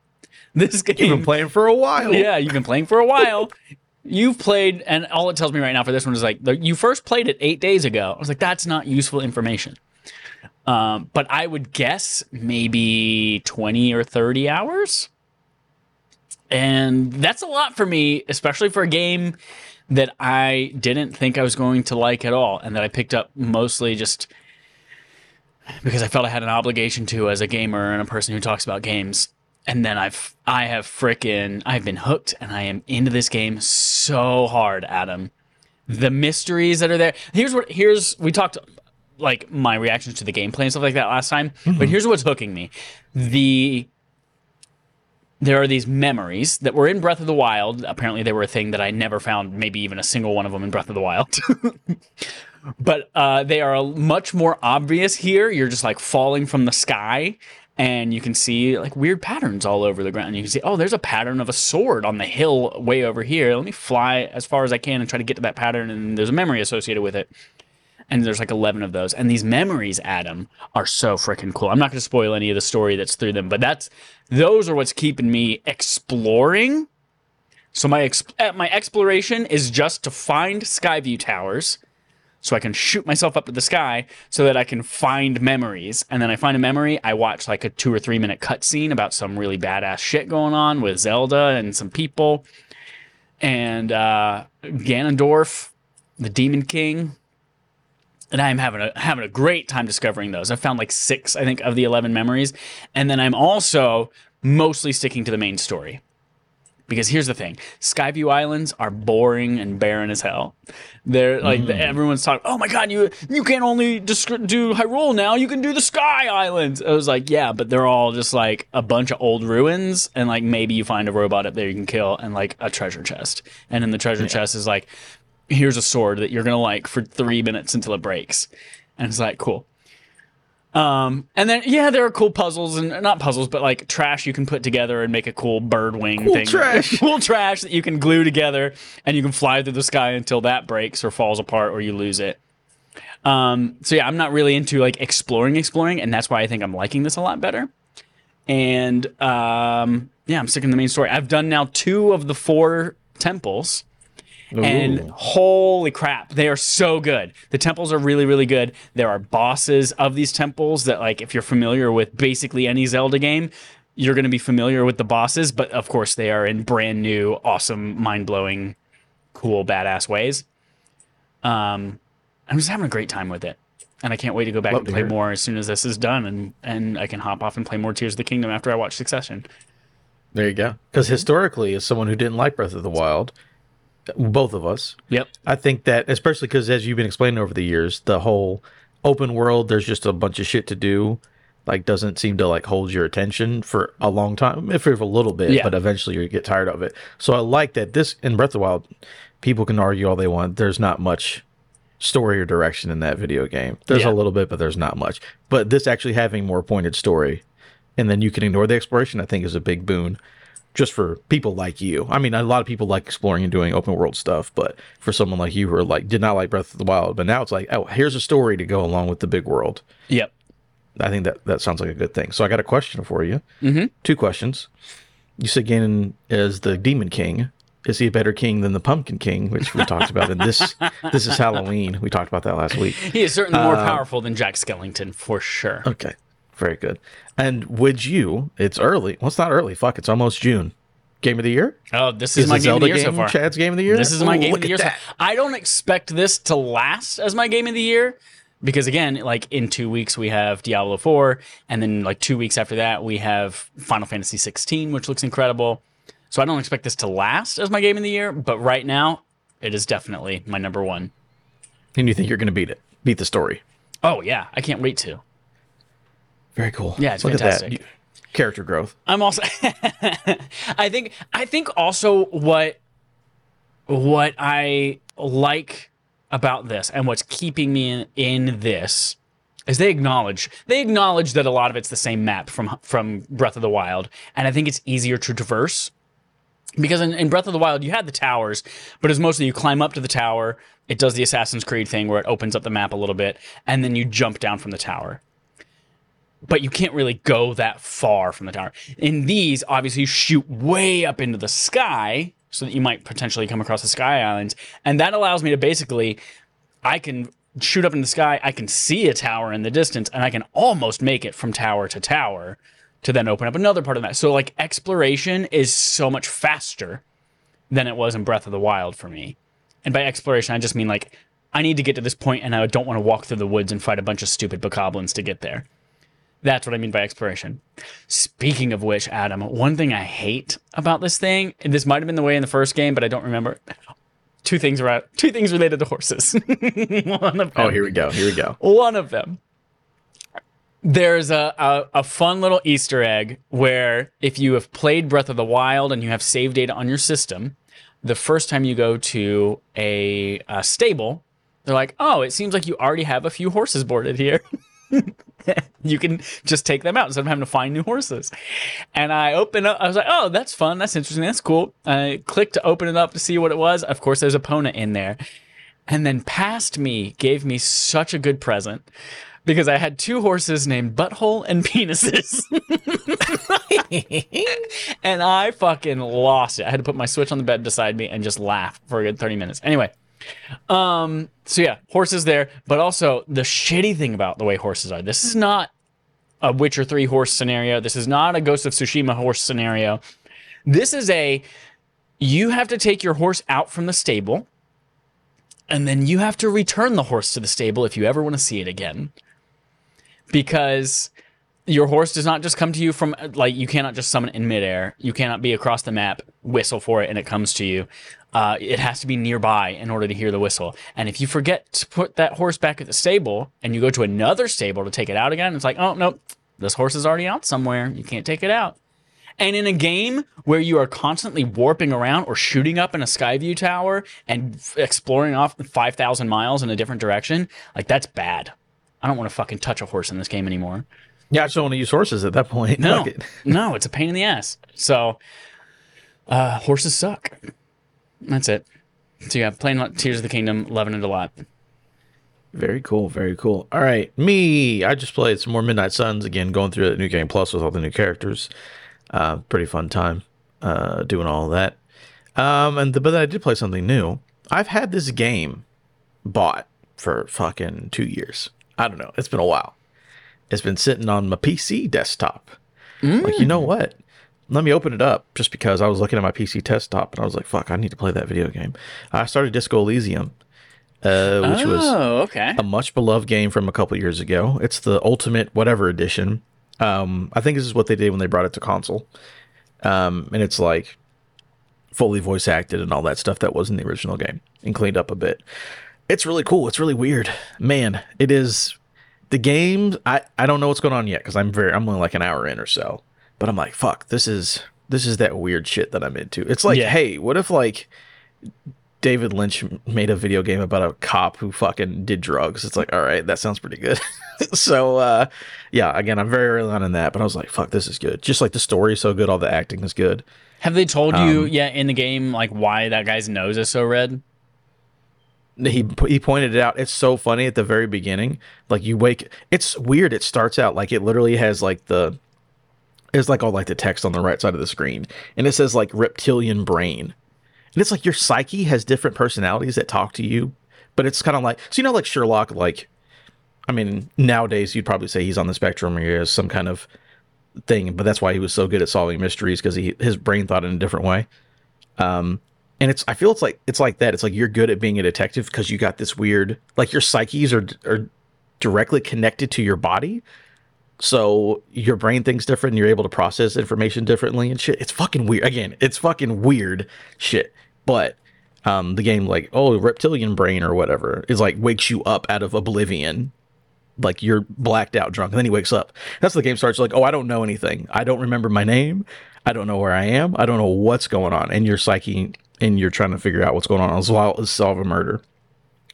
This game You've been playing for a while. yeah, you've been playing for a while. You've played, and all it tells me right now for this one is like the, you first played it eight days ago. I was like, that's not useful information. Um, but I would guess maybe twenty or thirty hours, and that's a lot for me, especially for a game that I didn't think I was going to like at all, and that I picked up mostly just because I felt I had an obligation to as a gamer and a person who talks about games. And then I've I have frickin' I've been hooked and I am into this game so hard, Adam. The mysteries that are there. Here's what here's we talked like my reactions to the gameplay and stuff like that last time. But here's what's hooking me. The there are these memories that were in Breath of the Wild. Apparently, they were a thing that I never found, maybe even a single one of them in Breath of the Wild. but uh, they are much more obvious here. You're just like falling from the sky, and you can see like weird patterns all over the ground. You can see, oh, there's a pattern of a sword on the hill way over here. Let me fly as far as I can and try to get to that pattern, and there's a memory associated with it. And there's like 11 of those. And these memories, Adam, are so freaking cool. I'm not going to spoil any of the story that's through them, but that's those are what's keeping me exploring. So my ex- uh, my exploration is just to find Skyview towers so I can shoot myself up to the sky so that I can find memories. And then I find a memory, I watch like a two or three minute cutscene about some really badass shit going on with Zelda and some people. And uh, Ganondorf, the Demon King. And I'm having a having a great time discovering those. I found like six, I think, of the eleven memories. And then I'm also mostly sticking to the main story. Because here's the thing: Skyview Islands are boring and barren as hell. They're like mm. everyone's talking. Oh my god, you you can't only descri- do Hyrule now; you can do the Sky Islands. I was like, yeah, but they're all just like a bunch of old ruins, and like maybe you find a robot up there you can kill, and like a treasure chest. And in the treasure chest is like, here's a sword that you're gonna like for three minutes until it breaks, and it's like cool. Um, and then yeah, there are cool puzzles and not puzzles, but like trash you can put together and make a cool bird wing thing. Cool thing. trash. cool trash that you can glue together and you can fly through the sky until that breaks or falls apart or you lose it. Um, so yeah, I'm not really into like exploring, exploring, and that's why I think I'm liking this a lot better. And um, yeah, I'm sticking to the main story. I've done now two of the four temples. And holy crap, they are so good. The temples are really, really good. There are bosses of these temples that, like, if you're familiar with basically any Zelda game, you're going to be familiar with the bosses. But of course, they are in brand new, awesome, mind blowing, cool, badass ways. Um, I'm just having a great time with it. And I can't wait to go back Love and play more as soon as this is done, and and I can hop off and play more Tears of the Kingdom after I watch Succession. There you go. Because historically, as someone who didn't like Breath of the Wild, both of us, Yep. I think that, especially because as you've been explaining over the years, the whole open world, there's just a bunch of shit to do, like doesn't seem to like hold your attention for a long time, if for a little bit, Yeah. but eventually you get tired of it. So I like that this in Breath of the Wild, people can argue all they want. There's not much story or direction in that video game. There's Yeah. a little bit, but there's not much. But this actually having more pointed story, and then you can ignore the exploration, I think is a big boon. Just for people like you. I mean, a lot of people like exploring and doing open world stuff, but for someone like you who are like did not like Breath of the Wild, but now it's like, oh, here's a story to go along with the big world. Yep. I think that that sounds like a good thing. So I got a question for you. Mm-hmm. Two questions. You said Ganon is the Demon King. Is he a better king than the Pumpkin King, which we talked about in this? This is Halloween. We talked about that last week. He is certainly more powerful than Jack Skellington for sure. Okay, very good. And would you? It's early. Well, it's not early. Fuck, it's almost June. Game of the year. Oh, this is, Is my game of the Zelda year so game far. Chad's game of the year. This is my Ooh, game of the year. So. I don't expect this to last as my game of the year because again, like in two weeks we have Diablo 4, and then like two weeks after that we have Final Fantasy 16, which looks incredible. So I don't expect this to last as my game of the year, but right now it is definitely my number one. And you think you're going to beat it? Beat the story? Oh yeah, I can't wait to. Very cool. Yeah, it's Look At fantastic. that. Character growth. I'm also I think I think also what what I like about this and what's keeping me in, in this is they acknowledge they acknowledge that a lot of it's the same map from from Breath of the Wild and I think it's easier to traverse because in, in Breath of the Wild you had the towers, but it's mostly you climb up to the tower, it does the Assassin's Creed thing where it opens up the map a little bit, and then you jump down from the tower. But you can't really go that far from the tower. In these, obviously, you shoot way up into the sky so that you might potentially come across the sky islands, and that allows me to basically, I can shoot up in the sky, I can see a tower in the distance, and I can almost make it from tower to tower to then open up another part of that. So like exploration is so much faster than it was in Breath of the Wild for me. And by exploration, I just mean like I need to get to this point and I don't want to walk through the woods and fight a bunch of stupid bokoblins to get there. That's what I mean by exploration. Speaking of which, Adam, one thing I hate about this thing, and this might have been the way in the first game, but I don't remember. Two things around two things related to horses. one of oh, them, Oh, here we go. Here we go. one of them. There's a, a, a fun little Easter egg where if you have played Breath of the Wild and you have save data on your system, the first time you go to a, a stable, they're like, oh, it seems like you already have a few horses boarded here. you can just take them out instead of having to find new horses. And I open up, I was like, oh, that's fun. That's interesting. That's cool. I clicked to open it up to see what it was. Of course, there's Epona in there. And then past me gave me such a good present because I had two horses named Butthole and Penises. and I fucking lost it. I had to put my Switch on the bed beside me and just laugh for a good 30 minutes. Anyway, um, so yeah, horses there, but also the shitty thing about the way horses are. This is not a Witcher 3 horse scenario. This is not a Ghost of Tsushima horse scenario. This is a you have to take your horse out from the stable and then you have to return the horse to the stable if you ever want to see it again. Because your horse does not just come to you from like you cannot just summon it in midair. You cannot be across the map, whistle for it, and it comes to you. Uh, it has to be nearby in order to hear the whistle. And if you forget to put that horse back at the stable and you go to another stable to take it out again, it's like, oh nope, this horse is already out somewhere. You can't take it out. And in a game where you are constantly warping around or shooting up in a Skyview tower and f- exploring off 5,000 miles in a different direction, like that's bad. I don't want to fucking touch a horse in this game anymore. Yeah, I just don't want to use horses at that point. No, it. no, it's a pain in the ass. So, uh, horses suck. That's it. So yeah, playing Tears of the Kingdom, loving it a lot. Very cool. Very cool. All right, me. I just played some more Midnight Suns again, going through the new game plus with all the new characters. Uh, pretty fun time uh, doing all that. Um, and the, but I did play something new. I've had this game bought for fucking two years. I don't know. It's been a while. It's been sitting on my PC desktop. Like, you know what? Let me open it up just because I was looking at my PC desktop and I was like, fuck, I need to play that video game. I started Disco Elysium, uh, which was oh, okay. a much beloved game from a couple years ago. It's the ultimate whatever edition. Um, I think this is what they did when they brought it to console. Um, and it's like fully voice acted and all that stuff that was in the original game and cleaned up a bit. It's really cool. It's really weird. Man, it is the game I, I don't know what's going on yet because I'm very I'm only like an hour in or so. But I'm like, fuck, this is this is that weird shit that I'm into. It's like, Yeah. hey, what if like David Lynch made a video game about a cop who fucking did drugs. It's like, all right, that sounds pretty good. so, uh, yeah, again, I'm very early on in that, but I was like, fuck, this is good. Just like the story is so good, all the acting is good. Have they told you Um, yet in the game like why that guy's nose is so red? He he pointed it out. It's so funny at the very beginning. Like you wake, it's weird. It starts out like it literally has like the, it's like all like the text on the right side of the screen, and it says like reptilian brain, and it's like your psyche has different personalities that talk to you, but it's kind of like so you know like Sherlock like, I mean nowadays you'd probably say he's on the spectrum or he has some kind of thing, but that's why he was so good at solving mysteries because he his brain thought in a different way. Um, and it's I feel it's like it's like that. It's like you're good at being a detective because you got this weird like your psyches are are directly connected to your body. So your brain thinks different and you're able to process information differently and shit. It's fucking weird. Again, it's fucking weird shit. But um the game like, oh, reptilian brain or whatever is like wakes you up out of oblivion. Like you're blacked out drunk, and then he wakes up. That's the game starts like, oh, I don't know anything. I don't remember my name. I don't know where I am. I don't know what's going on. And your psyche and you're trying to figure out what's going on as well as solve a murder.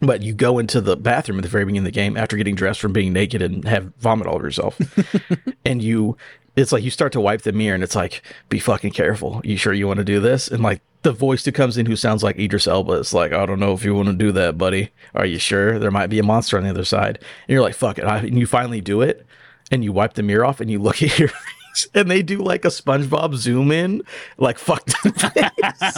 But you go into the bathroom at the very beginning of the game after getting dressed from being naked and have vomit all over yourself. and you it's like you start to wipe the mirror and it's like, be fucking careful. You sure you want to do this? And like the voice who comes in who sounds like Idris Elba is like, I don't know if you want to do that, buddy. Are you sure? There might be a monster on the other side. And you're like, fuck it. I, and you finally do it and you wipe the mirror off and you look at your and they do like a SpongeBob zoom in, like fucked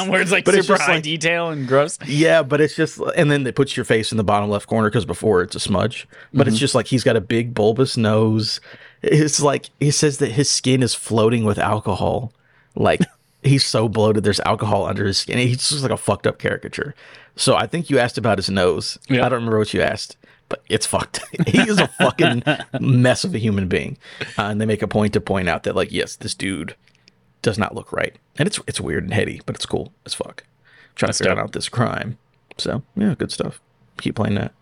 Where it's like But it's super just high like- detail and gross. Yeah, but it's just, and then it puts your face in the bottom left corner because before it's a smudge. But it's mm-hmm. just like he's got a big bulbous nose. It's like he says that his skin is floating with alcohol. Like he's so bloated, there's alcohol under his skin. He's just like a fucked up caricature. So I think you asked about his nose. Yeah. I don't remember what you asked, but it's fucked. he is a fucking mess of a human being. Uh, and they make a point to point out that, like, yes, this dude does not look right, and it's it's weird and heady, but it's cool as fuck. Trying That's to figure dope. out this crime. So yeah, good stuff. Keep playing that.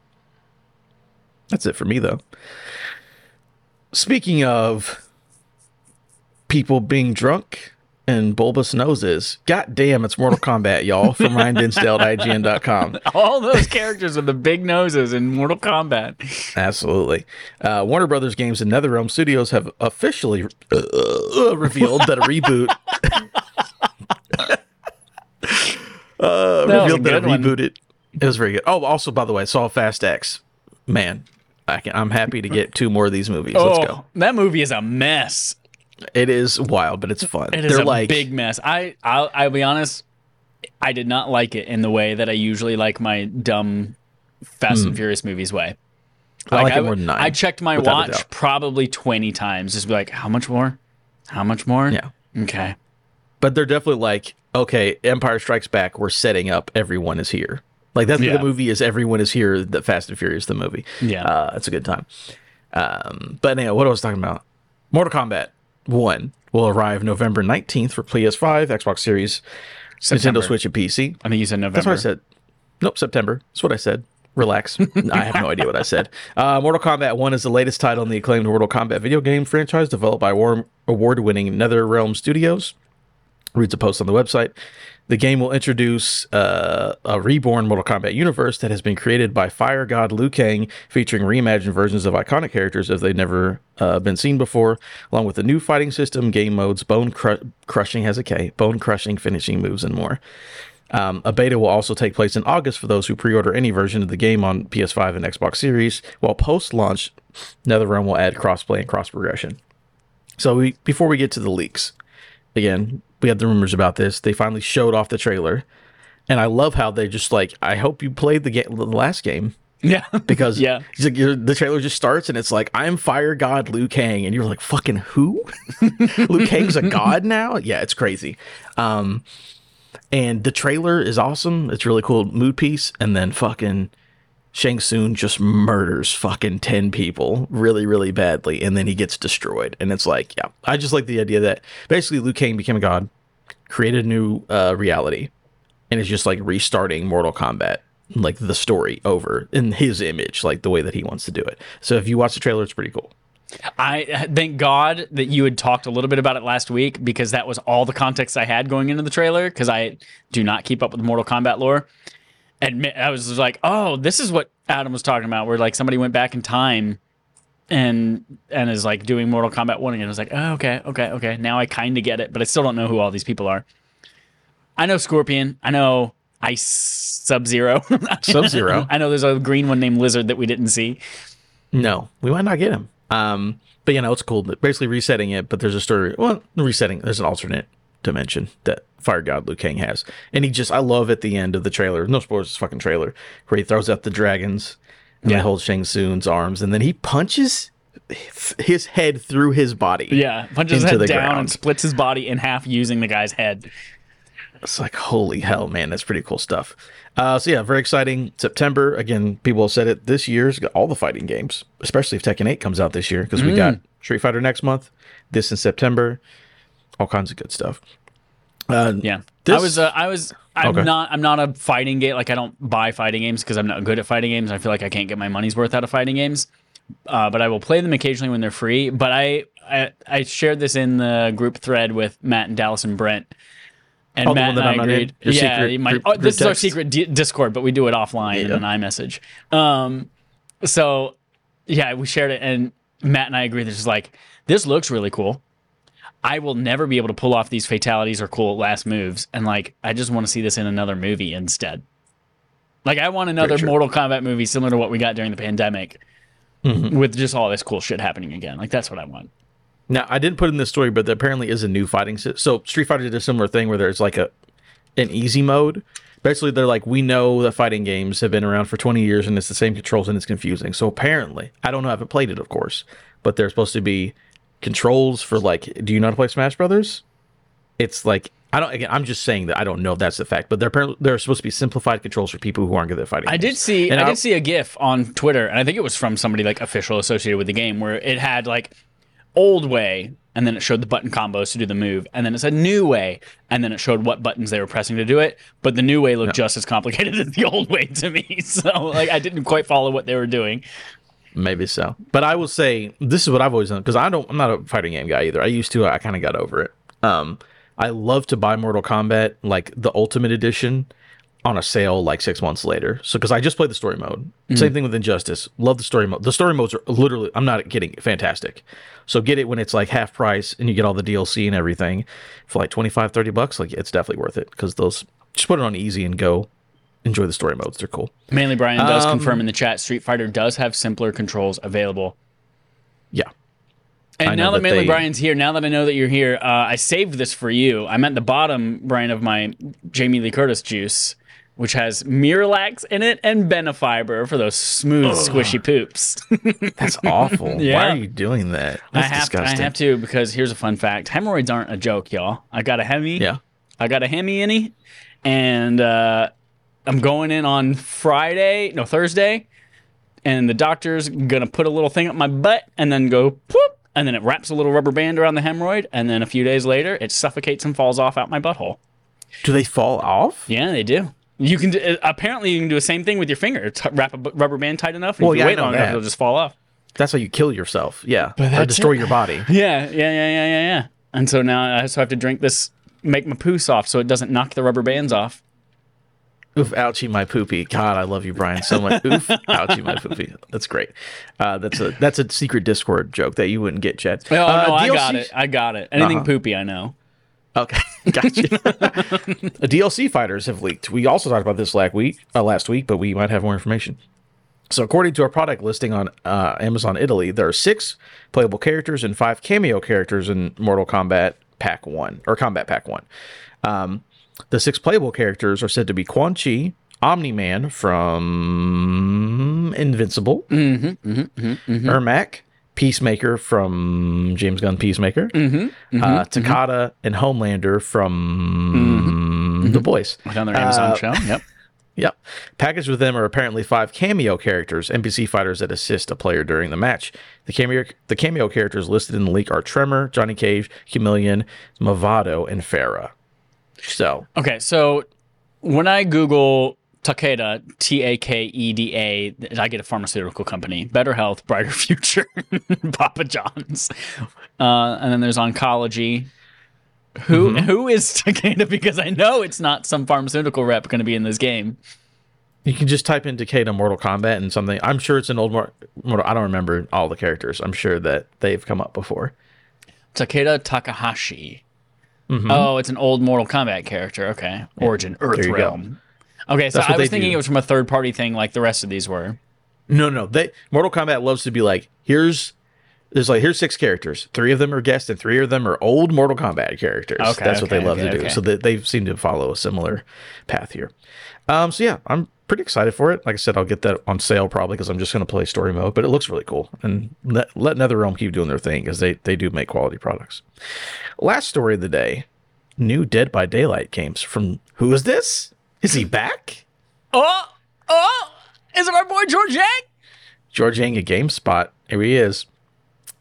That's it for me though. Speaking of people being drunk and bulbous noses, god damn, it's Mortal Kombat, y'all, from Ryan Dinsdale at IGN.com. All those characters with the big noses in Mortal Kombat. Absolutely. Uh, Warner Brothers Games and NetherRealm Studios have officially uh, revealed that a reboot. uh, That revealed that a rebooted. It was very good. Oh, also, by the way, I saw Fast X. Man, I can, I'm happy to get two more of these movies. Let's go. Oh, that movie is a mess. It is wild, but it's fun. It is They're a like big mess. I I'll, I'll be honest. I did not like it in the way that I usually like my dumb Fast and Furious movies way. Hmm. I like it w- more than nine, I checked my watch probably twenty times. Just be like, how much more? How much more? Yeah. Okay. but they're definitely like, okay, Empire Strikes Back. We're setting up. Everyone is here. Like that's Yeah. the movie is everyone is here. The Fast and Furious, the movie. Yeah. uh, it's a good time. Um, but anyway, what I was talking about, Mortal Kombat One will arrive November nineteenth for PS5, Xbox Series, September. Nintendo Switch, and PC. I think you said November. That's what I said. Nope, September. That's what I said. Relax. I have no idea what I said. Uh, Mortal Kombat 1 is the latest title in the acclaimed Mortal Kombat video game franchise developed by war- award-winning NetherRealm Studios. Reads a post on the website. The game will introduce uh, a reborn Mortal Kombat universe that has been created by Fire God Liu Kang, featuring reimagined versions of iconic characters as they've never uh, been seen before, along with a new fighting system, game modes, bone cru- crushing has a K, bone crushing finishing moves, and more. Um, a beta will also take place in August for those who pre-order any version of the game on PS5 and Xbox Series, while post-launch, NetherRealm will add crossplay and cross progression. So we, before we get to the leaks, again, we had the rumors about this. They finally showed off the trailer, and I love how they just like, I hope you played the game, the last game, Yeah. because Yeah. like, the trailer just starts and it's like, I'm Fire God Liu Kang, and you're like, fucking who? Liu Kang's a god now? Yeah, it's crazy. Um, and the trailer is awesome. It's really cool mood piece, and then fucking Shang Tsung just murders fucking 10 people really, really badly, and then he gets destroyed. And it's like, yeah, I just like the idea that basically Liu Kang became a god, created a new uh, reality, and is just like restarting Mortal Kombat, like the story over in his image, like the way that he wants to do it. So if you watch the trailer, it's pretty cool. I thank God that you had talked a little bit about it last week because that was all the context I had going into the trailer because I do not keep up with Mortal Kombat lore. Admit I was like, oh, this is what Adam was talking about, where like somebody went back in time and and is like doing Mortal Kombat one again. I was like, oh, okay, okay, okay. Now I kind of get it, but I still don't know who all these people are. I know Scorpion. I know Ice Sub Zero. Sub-Zero. I know there's a green one named Lizard that we didn't see. No, we might not get him. Um, but you know, it's cool. Basically resetting it, but there's a story. Well, resetting. There's an alternate dimension that Fire God Liu Kang has, and he just. I love at the end of the trailer. No spoilers. Fucking trailer where he throws out the dragons and Yeah. holds Shang Tsung's arms, and then he punches his head through his body. Yeah, punches his head down ground. and splits his body in half using the guy's head. It's like holy hell, man, that's pretty cool stuff. Uh, so yeah, very exciting. September again. People have said it. This year's got all the fighting games, especially if Tekken 8 comes out this year, because we got Mm. Street Fighter next month, this in September, all kinds of good stuff. Uh, Yeah, I was. Uh, I was. I'm Okay. not. I'm not a fighting game. Like I don't buy fighting games because I'm not good at fighting games. I feel like I can't get my money's worth out of fighting games. Uh, but I will play them occasionally when they're free. But I, I, I shared this in the group thread with Matt and Dallas and Brent. And Oh, Matt and I I'm not in? agreed. Yeah, you group- oh, this is our secret D- Discord, but we do it offline in an iMessage. Um, so yeah, we shared it, and Matt and I agree. This is like this looks really cool. I will never be able to pull off these fatalities or cool last moves, and like I just want to see this in another movie instead. Like I want another. Mortal Kombat movie similar to what we got during the pandemic, Mm-hmm. with just all this cool shit happening again. Like that's what I want. Now, I didn't put in this story, but there apparently is a new fighting system. So Street Fighter did a similar thing where there's like a an easy mode. Basically, they're like, we know that fighting games have been around for 20 years and it's the same controls and it's confusing. So apparently, I don't know, if I haven't played it, of course, but there's supposed to be controls for like, do you know how to play Smash Brothers? It's like, I don't, again, I'm just saying that I don't know if that's the fact, but there apparently there are supposed to be simplified controls for people who aren't good at fighting I did see And I I- did see a GIF on Twitter, and I think it was from somebody like official associated with the game, where it had like old way, and then it showed the button combos to do the move, and then it said new way, and then it showed what buttons they were pressing to do it. But the new way looked just as complicated as the old way to me. So like I didn't quite follow what they were doing. Maybe so. But I will say this is what I've always done because I don't. I'm not a fighting game guy either. I used to. I kind of got over it. Um, I love to buy Mortal Kombat like the Ultimate Edition on a sale like six months later. So because I just played the story mode. Same thing with Injustice. Love the story mode. The story modes are literally. I'm not kidding. Fantastic. So get it when it's like half price and you get all the DLC and everything for like 25, 30 bucks. Like it's definitely worth it because those. Just put it on easy and go. Enjoy the story modes. They're cool. Manly Brian does Um, confirm in the chat Street Fighter does have simpler controls available. Yeah. And I now that, that Manly they- Brian's here, now that I know that you're here, uh, I saved this for you. I'm at the bottom, Brian, of my Jamie Lee Curtis juice, which has Miralax in it and Benefiber for those smooth, squishy poops. That's awful. Why are you doing that? I That's have, to, I disgusting. have to because here's a fun fact: hemorrhoids aren't a joke, y'all. I got a hemi. Yeah. I got a hemi innie, and uh, I'm going in on Friday, no Thursday, and the doctor's gonna put a little thing up my butt and then go whoop, and then it wraps a little rubber band around the hemorrhoid, and then a few days later, it suffocates and falls off out my butthole. Do they fall off? Yeah, they do. You can do, uh, apparently you can do the same thing with your finger. T- wrap a rubber band tight enough, and Well, if you yeah, wait know long enough, that. it'll just fall off. That's how you kill yourself. Yeah. or destroy it. your body. Yeah, yeah, yeah, yeah, yeah, yeah. And so now I also have to drink this, make my poo soft so it doesn't knock the rubber bands off. Oof, ouchie, my poopy. God, I love you, Brian, so much. Oof, ouchie, my poopy. That's great. Uh, that's a that's a secret Discord joke that you wouldn't get, Chad. Oh uh, no, I got it. I got it. Anything Uh-huh. poopy, I know. Okay, gotcha. Uh, DLC fighters have leaked. We also talked about this last week, uh, last week, but we might have more information. So, according to our product listing on uh, Amazon Italy, there are six playable characters and five cameo characters in Mortal Kombat Pack One or Kombat Pack One. Um, the six playable characters are said to be Quan Chi, Omni Man from Invincible, mm-hmm, mm-hmm, mm-hmm, Ermac, Peacemaker from James Gunn Peacemaker, uh, Takeda, and Homelander from The Boys. Another Amazon Uh, show. Yep. Yep. Packaged with them are apparently five cameo characters, NPC fighters that assist a player during the match. The cameo the cameo characters listed in the leak are Tremor, Johnny Cage, Chameleon, Mavado, and Ferra. So Okay, so when I Google Takeda, T A K E D A, I get a pharmaceutical company. Better health, brighter future. Papa John's. Uh, and then there's oncology. Who Mm-hmm. who is Takeda? Because I know it's not some pharmaceutical rep going to be in this game. you can just type in Takeda Mortal Kombat and something. I'm sure it's an old Mortal. I don't remember all the characters. I'm sure that they've come up before. Takeda Takahashi. Mm-hmm. Oh, it's an old Mortal Kombat character. Okay, Origin Earth go. Realm. Okay, so I was thinking do. it was from a third party thing, like the rest of these were. No, no. They Mortal Kombat loves to be like, here's there's like here's six characters. Three of them are guests, and three of them are old Mortal Kombat characters. Okay, That's what they love okay, to do. okay. So they, they seem to follow a similar path here. Um, so yeah, I'm pretty excited for it. Like I said, I'll get that on sale probably because I'm just going to play story mode. But it looks really cool, and let, let NetherRealm keep doing their thing because they they do make quality products. Last story of the day: new Dead by Daylight games from who is this? Is he back? Oh, oh, is it our boy George Yang? George Yang at GameSpot. Here he is.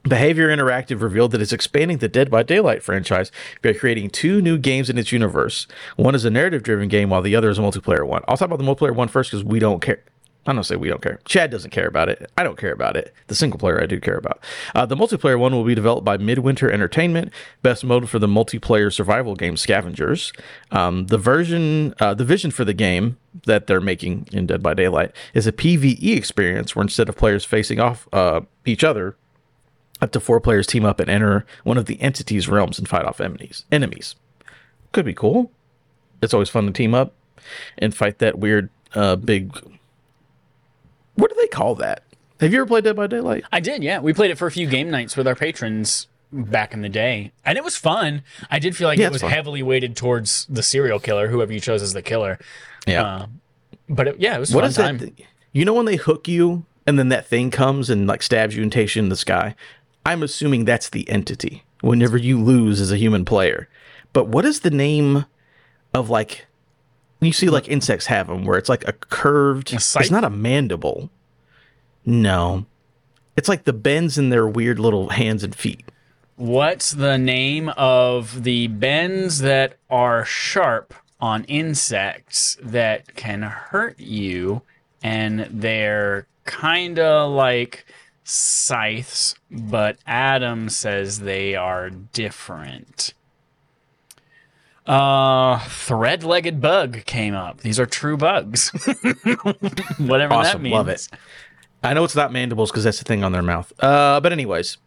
Behaviour Interactive revealed that it's expanding the Dead by Daylight franchise by creating two new games in its universe. One is a narrative driven game, while the other is a multiplayer one. I'll talk about the multiplayer one first because we don't care. I don't say we don't care. Chad doesn't care about it. I don't care about it. The single player I do care about. Uh, the multiplayer one will be developed by Midwinter Entertainment, best mode for the multiplayer survival game Scavengers. Um, the version, uh, the vision for the game that they're making in Dead by Daylight is a PVE experience where instead of players facing off uh, each other, up to four players team up and enter one of the entity's realms and fight off enemies. Enemies could be cool. It's always fun to team up and fight that weird uh, big. What do they call that? Have you ever played Dead by Daylight? I did, yeah. We played it for a few game nights with our patrons back in the day, and it was fun. I did feel like Yeah, it was fun. heavily weighted towards the serial killer, whoever you chose as the killer. Yeah. Uh, but it, yeah, it was what fun is time. Thing? You know when they hook you and then that thing comes and like stabs you and takes you in the sky? I'm assuming that's the entity. Whenever you lose as a human player, but what is the name of like? You see, like insects have them where it's like a curved. A it's not a mandible. No, it's like the bends in their weird little hands and feet. What's the name of the bends that are sharp on insects that can hurt you? And they're kind of like scythes, but Adam says they are different. Uh, thread-legged bug came up. These are true bugs. Whatever that Awesome, means. love it. I know it's not mandibles because that's the thing on their mouth. Uh, but anyways,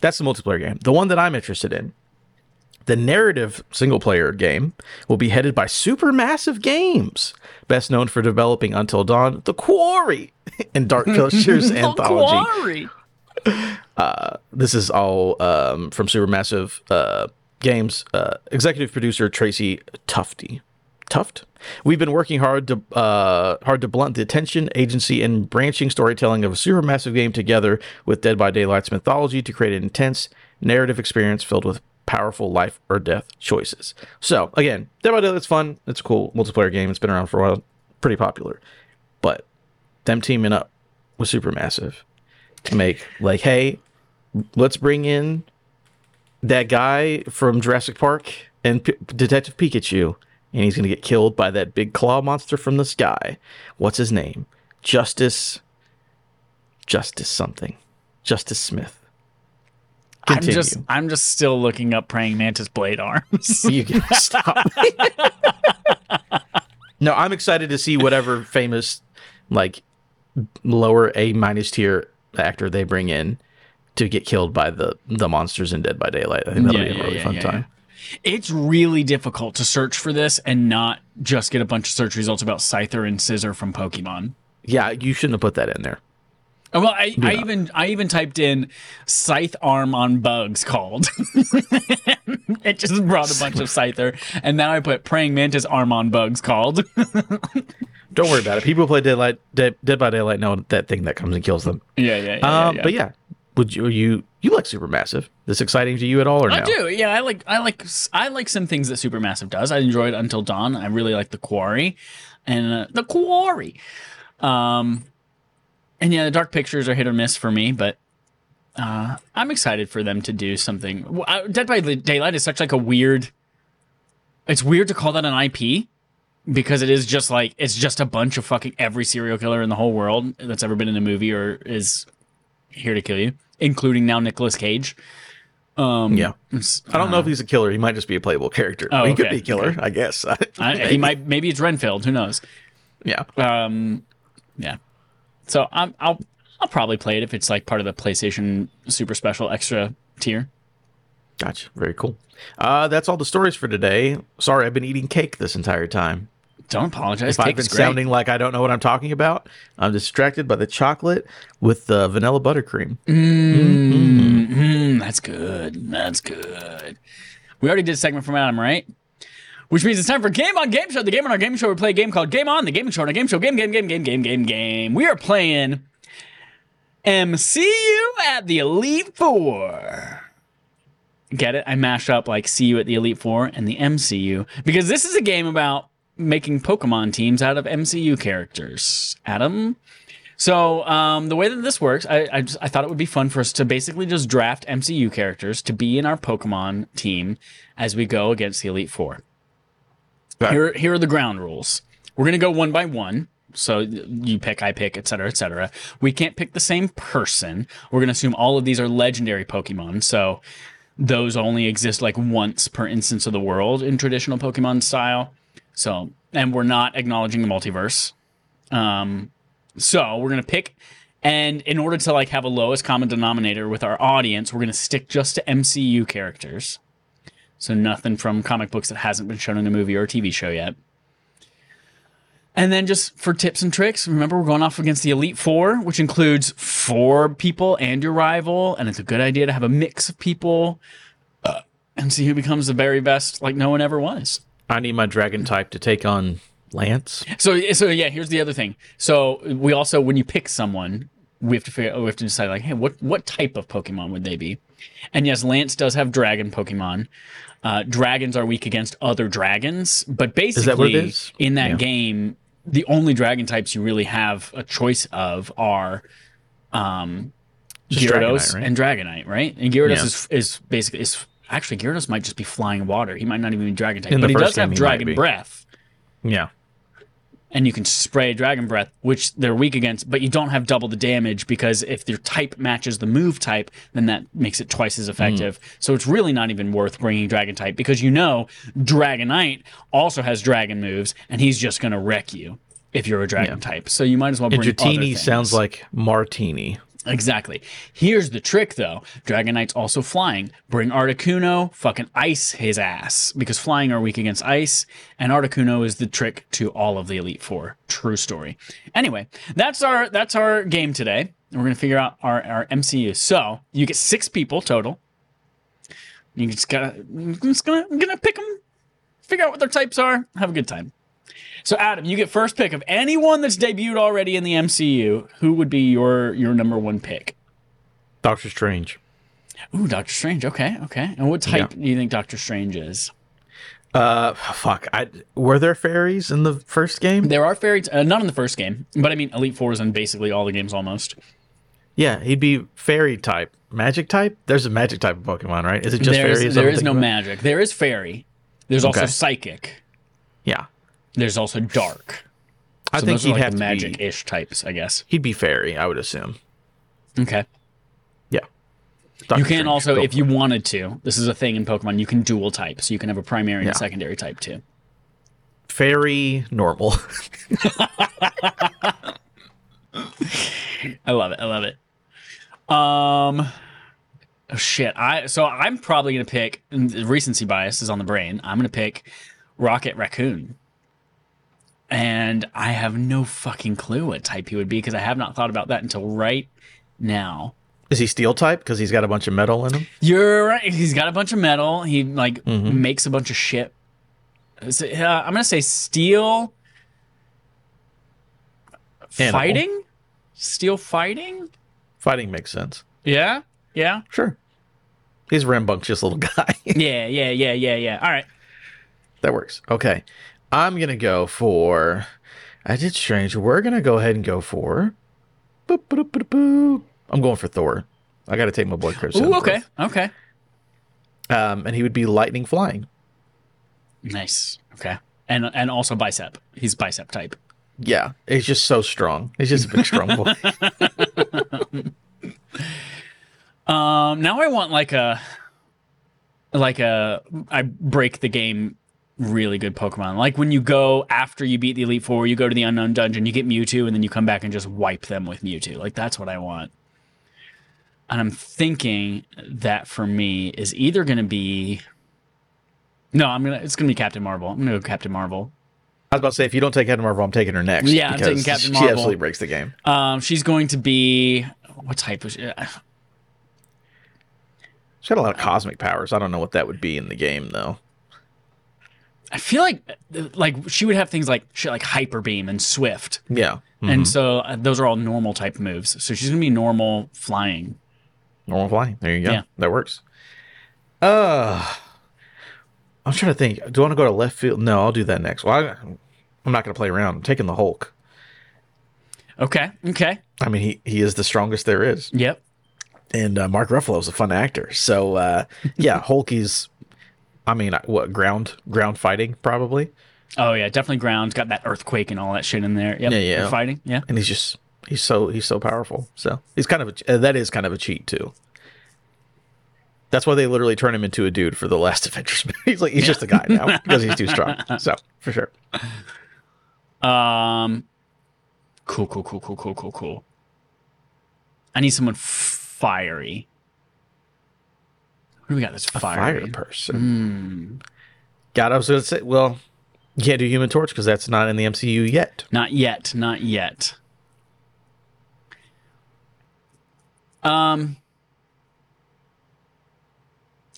that's the multiplayer game. The one that I'm interested in, the narrative single player game, will be headed by Supermassive Games, best known for developing Until Dawn, The Quarry, and Dark Pictures Anthology. Quarry. This is all um, from Supermassive uh, Games uh, executive producer Tracy Tufty. Tuft. We've been working hard to uh, hard to blunt the tension, agency, and branching storytelling of a supermassive game together with Dead by Daylight's mythology to create an intense narrative experience filled with powerful life or death choices. So again, Dead by Daylight's fun. It's a cool multiplayer game. It's been around for a while, pretty popular. But them teaming up was Supermassive to make like, hey, let's bring in that guy from Jurassic Park and P- Detective Pikachu, and he's going to get killed by that big claw monster from the sky. What's his name? Justice. Justice something. Justice Smith. I'm just, I'm just still looking up praying mantis blade arms. you can stop. no, I'm excited to see whatever famous, like, lower A minus tier actor they bring in to get killed by the the monsters in Dead by Daylight. I think that'll Yeah, be a yeah, really yeah, fun yeah, time. It's really difficult to search for this and not just get a bunch of search results about Scyther and Scizor from Pokemon. Yeah, you shouldn't have put that in there. Uh, Well, I, I even I even typed in scythe arm on bugs called. it just brought a bunch of Scyther, and now I put praying mantis arm on bugs called. Don't worry about it. People who play Deadlight, Dead, Dead by Daylight know that thing that comes and kills them. yeah, yeah, yeah, um, yeah. But yeah, would you you you like Supermassive? This exciting to you at all or I no? do. Yeah, I like I like I like some things that Supermassive does. I enjoyed Until Dawn. I really like the Quarry, and uh, the Quarry. Um, and yeah, the Dark Pictures are hit or miss for me, but uh, I'm excited for them to do something. Dead by Daylight is such like a weird. It's weird to call that an IP because it is just like it's just a bunch of fucking every serial killer in the whole world that's ever been in a movie or is here to kill you, including now Nicolas Cage. Um, Yeah. I don't know if he's a killer. He might just be a playable character. Oh, he could be a killer, I guess. I, he might maybe it's Renfield. Who knows? Yeah. Um, yeah. So I'm, I'll I'll probably play it if it's like part of the PlayStation Super Special Extra tier. Gotcha. Very cool. Uh, that's all the stories for today. Sorry, I've been eating cake this entire time. Don't apologize. If I've been great. sounding like I don't know what I'm talking about, I'm distracted by the chocolate with the vanilla buttercream. Mm, that's good. That's good. We already did a segment from Adam, right? Which means it's time for Game on Game Show. The Game on our Game Show, we play a game called Game On, the Gaming Show on our Game Show. Game, game, game, game, game, game, game. We are playing MCU at the Elite Four. Get it? I mashed up like CU at the Elite Four and the MCU because this is a game about making Pokemon teams out of MCU characters. Adam? So um, the way that this works, I, I, just, I thought it would be fun for us to basically just draft MCU characters to be in our Pokemon team as we go against the Elite Four. Here, here are the ground rules. We're gonna go one by one. So you pick, I pick, et cetera, et cetera. We can't pick the same person. We're gonna assume all of these are legendary Pokemon. So those only exist like once per instance of the world in traditional Pokemon style. So, and we're not acknowledging the multiverse. Um, so we're gonna pick, and in order to like have a lowest common denominator with our audience, we're gonna stick just to MCU characters. So nothing from comic books that hasn't been shown in a movie or a TV show yet. And then just for tips and tricks, remember we're going off against the Elite Four, which includes four people and your rival, and it's a good idea to have a mix of people uh, and see who becomes the very best, like no one ever was. I need my dragon type to take on Lance. So, so yeah, here's the other thing. So we also, when you pick someone, we have to figure, we have to decide like, hey, what what type of Pokemon would they be? And yes, Lance does have dragon Pokemon. Uh, dragons are weak against other dragons, but basically that what it is? in that Yeah. game, the only dragon types you really have a choice of are um, Just Gyarados Dragonite, right? and Dragonite, right? And Gyarados Yeah. is is basically is actually Gyarados might just be flying water. He might not even be dragon type, In but he does have game, he might dragon breath Yeah. And you can spray dragon breath which they're weak against but you don't have double the damage because if your type matches the move type then that makes it twice as effective. Mm. So it's really not even worth bringing dragon type because you know dragonite also has dragon moves and he's just going to wreck you if you're a dragon type. So you might as well And bring other Dratini sounds like Martini. Exactly. Here's the trick, though. Dragonite's also flying. Bring Articuno, fucking ice his ass because flying are weak against ice, and Articuno is the trick to all of the Elite Four. True story. Anyway, that's our that's our game today. We're gonna figure out our our MCU. So you get six people total. You just gotta I'm just gonna I'm gonna pick them, figure out what their types are, have a good time. So Adam, you get first pick of anyone that's debuted already in the MCU. Who would be your your number one pick? Doctor Strange. Ooh, Doctor Strange. Okay, okay. And what type do you think Doctor Strange is? Uh, fuck. I were there fairies in the first game? There are fairies, uh, not in the first game, but I mean Elite Four is in basically all the games almost. Yeah, he'd be fairy type. Magic type? There's a magic type of Pokemon, right? Is it just There's, fairies? there I'm no about? magic. There is fairy. There's also psychic. Yeah, There's also dark. I So think those are he'd like have the magic-ish types, I guess. He'd be fairy, I would assume. Okay. Yeah. you can Strange, also, if you it. wanted to, this is a thing in Pokemon. You can dual type, so you can have a primary Yeah. and secondary type too. fairy normal. I love it. I love it. Um, oh shit. I so I'm probably gonna pick. and Recency bias is on the brain. I'm gonna pick Rocket Raccoon, and I have no fucking clue what type he would be because I have not thought about that until right now. Is he steel type because he's got a bunch of metal in him? You're right. He's got a bunch of metal. He like Mhm. makes a bunch of shit. It- uh, I'm gonna say steel. Animal. Fighting, steel fighting. Fighting makes sense. Yeah, yeah. Sure. He's a rambunctious little guy. Yeah, yeah, yeah, yeah, yeah. All right. that works. Okay. I'm gonna go for I did strange. We're gonna go ahead and go for boop, boop, boop. I'm going for Thor. I gotta take my boy Chris. Ooh, okay, okay. Um, and he would be lightning flying. Nice. Okay. And and also bicep. He's bicep type. Yeah. He's just so strong. He's just a big strong boy. Um now I want like a like a I break the game really good Pokemon. Like when you go after you beat the Elite Four, you go to the unknown dungeon, you get Mewtwo, and then you come back and just wipe them with Mewtwo. Like that's what I want. and I'm thinking that for me is either going to be. No, I'm gonna. It's gonna be Captain Marvel. I'm gonna go Captain Marvel. I was about to say, if you don't take Captain Marvel, I'm taking her next. Yeah, I'm taking Captain Marvel. She absolutely breaks the game. Um, she's going to be what type of? She? She's got a lot of cosmic powers. I don't know what that would be in the game, though. I feel like like she would have things like shit like hyper beam and swift, Yeah. Mhm. and so uh, those are all normal type moves. So she's gonna be normal flying. Normal flying. There you go. Yeah. That works. Uh, I'm trying to think. Do I want to go to left field? No, I'll do that next. Well, I, I'm not going to play around. I'm taking the Hulk. Okay. Okay. I mean, he, he is the strongest there is. Yep. And uh, Mark is a fun actor. So, uh, yeah, Hulk is, I mean, what, ground ground fighting, probably? Oh yeah, definitely ground. Got that earthquake and all that shit in there. Yep. Yeah, yeah. They're fighting. Yeah. And he's just, he's so, he's so powerful. So, he's kind of, a, uh, that is kind of a cheat, too. That's why they literally turn him into a dude for the last Avengers. He's like, he's just a guy now because he's too strong. So, for sure. Um. Cool. Cool. Cool. Cool. Cool. Cool. Cool. I need someone fiery. Who do we got This Fire fiery? person. God, I was going to say, well, you can't do Human Torch because that's not in the MCU yet. Not yet. Not yet. Um.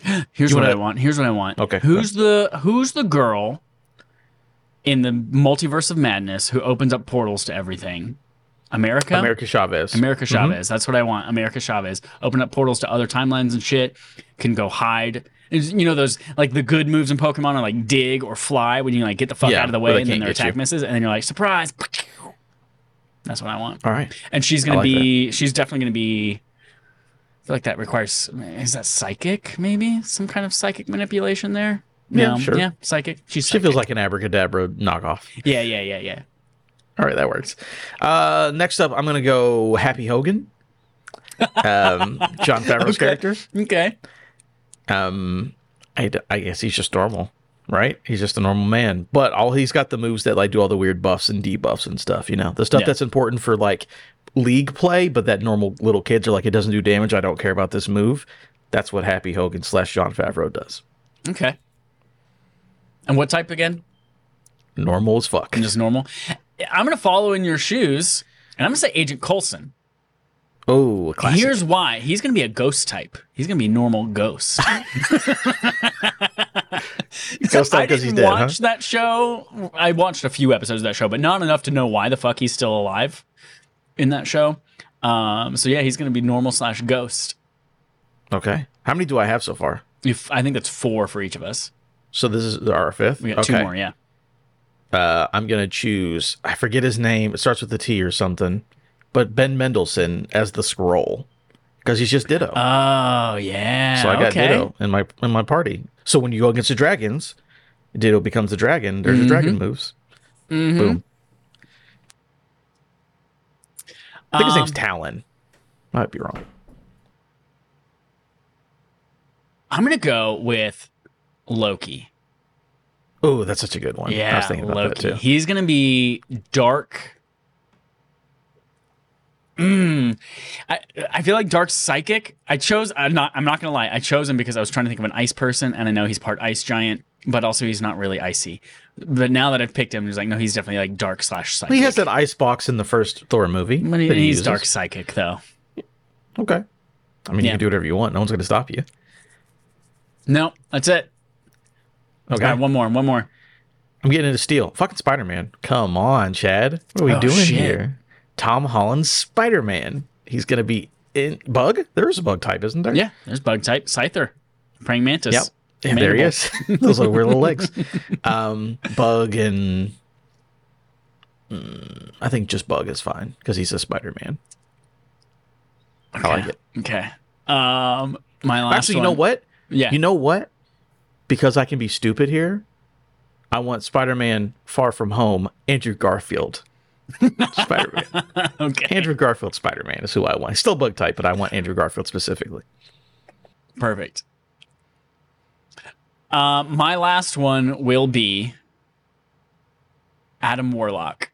Here's what I want. Here's what I want. Okay. Who's the Who's the girl in the multiverse of madness who opens up portals to everything? America. America Chavez. America mm-hmm. Chavez. That's what I want. America Chavez. Open up portals to other timelines and shit. Can go hide. It's- You know those like the good moves in Pokemon are like dig or fly when you like get the fuck Yeah, out of the way and then can't their attack you. misses and then you're like surprise. That's what I want. All right. And she's gonna like be. She's definitely gonna be. I feel like that requires. Is that psychic? Maybe some kind of psychic manipulation there. Yeah, No, sure. Yeah, psychic. She's. She feels like an abracadabra knockoff. Yeah, yeah, yeah, yeah. All right, that works. Uh, next up, I'm going to go Happy Hogan. Um, Jon Favreau's Okay. character. Okay. Um, I, I guess he's just normal, right? He's just a normal man. But all he's got the moves that like do all the weird buffs and debuffs and stuff. You know, the stuff Yeah. that's important for like league play, but that normal little kids are like, it doesn't do damage. I don't care about this move. That's what Happy Hogan slash Jon Favreau does. Okay. And what type again? Normal as fuck. Just normal. I'm gonna follow in your shoes, and I'm gonna say Agent Coulson. Oh, classic. Here's why. He's gonna be a ghost type. He's gonna be normal ghost. Ghost type I 'cause didn't he's dead, huh? watch that show. I watched a few episodes of that show, but not enough to know why the fuck he's still alive in that show. Um, so yeah, he's gonna be normal slash ghost. okay. How many do I have so far? If I think that's four for each of us. So this is our fifth. We got two more. Yeah. Uh, I'm gonna choose. I forget his name. It starts with a T or something. But Ben Mendelsohn as the Skrull because he's just Ditto. Oh yeah. so I got okay. Ditto in my in my party. So when you go against the dragons, Ditto becomes the dragon. There's your dragon moves. Mm-hmm. Boom. I think his name's Um, Talon. Might be wrong. I'm gonna go with Loki. Oh, that's such a good one. I Yeah, was thinking about Loki. that too. He's gonna be dark. Mm. I I feel like dark psychic. I chose. I'm not. I'm not gonna lie. I chose him because I was trying to think of an ice person, and I know he's part ice giant, but also he's not really icy. But now that I've picked him, he's like, no, he's definitely like dark slash psychic. He has that ice box in the first Thor movie. But he- that he he's uses. dark psychic though. Okay. I mean, you can do whatever you want. No one's going to stop you. No, that's it. Okay. Right, one more. One more. I'm getting into Steel. Fucking Spider Man. Come on, Chad. What are we Oh, doing shit. here? Tom Holland's Spider Man. He's going to be in Bug. There's a bug type, isn't there? Yeah, there's bug type Scyther, praying mantis. Yep. Yeah, there he is. Those are weird little legs. Um, bug and. Mm, I think just Bug is fine because he's a Spider Man. I like it. Okay. Um, my last. Actually, you know what? Yeah. You know what? Because I can be stupid here, I want Spider Man Far From Home, Andrew Garfield. Spider Man. okay. Andrew Garfield Spider Man is who I want. Still bug type, but I want Andrew Garfield specifically. Perfect. Uh, my last one will be Adam Warlock.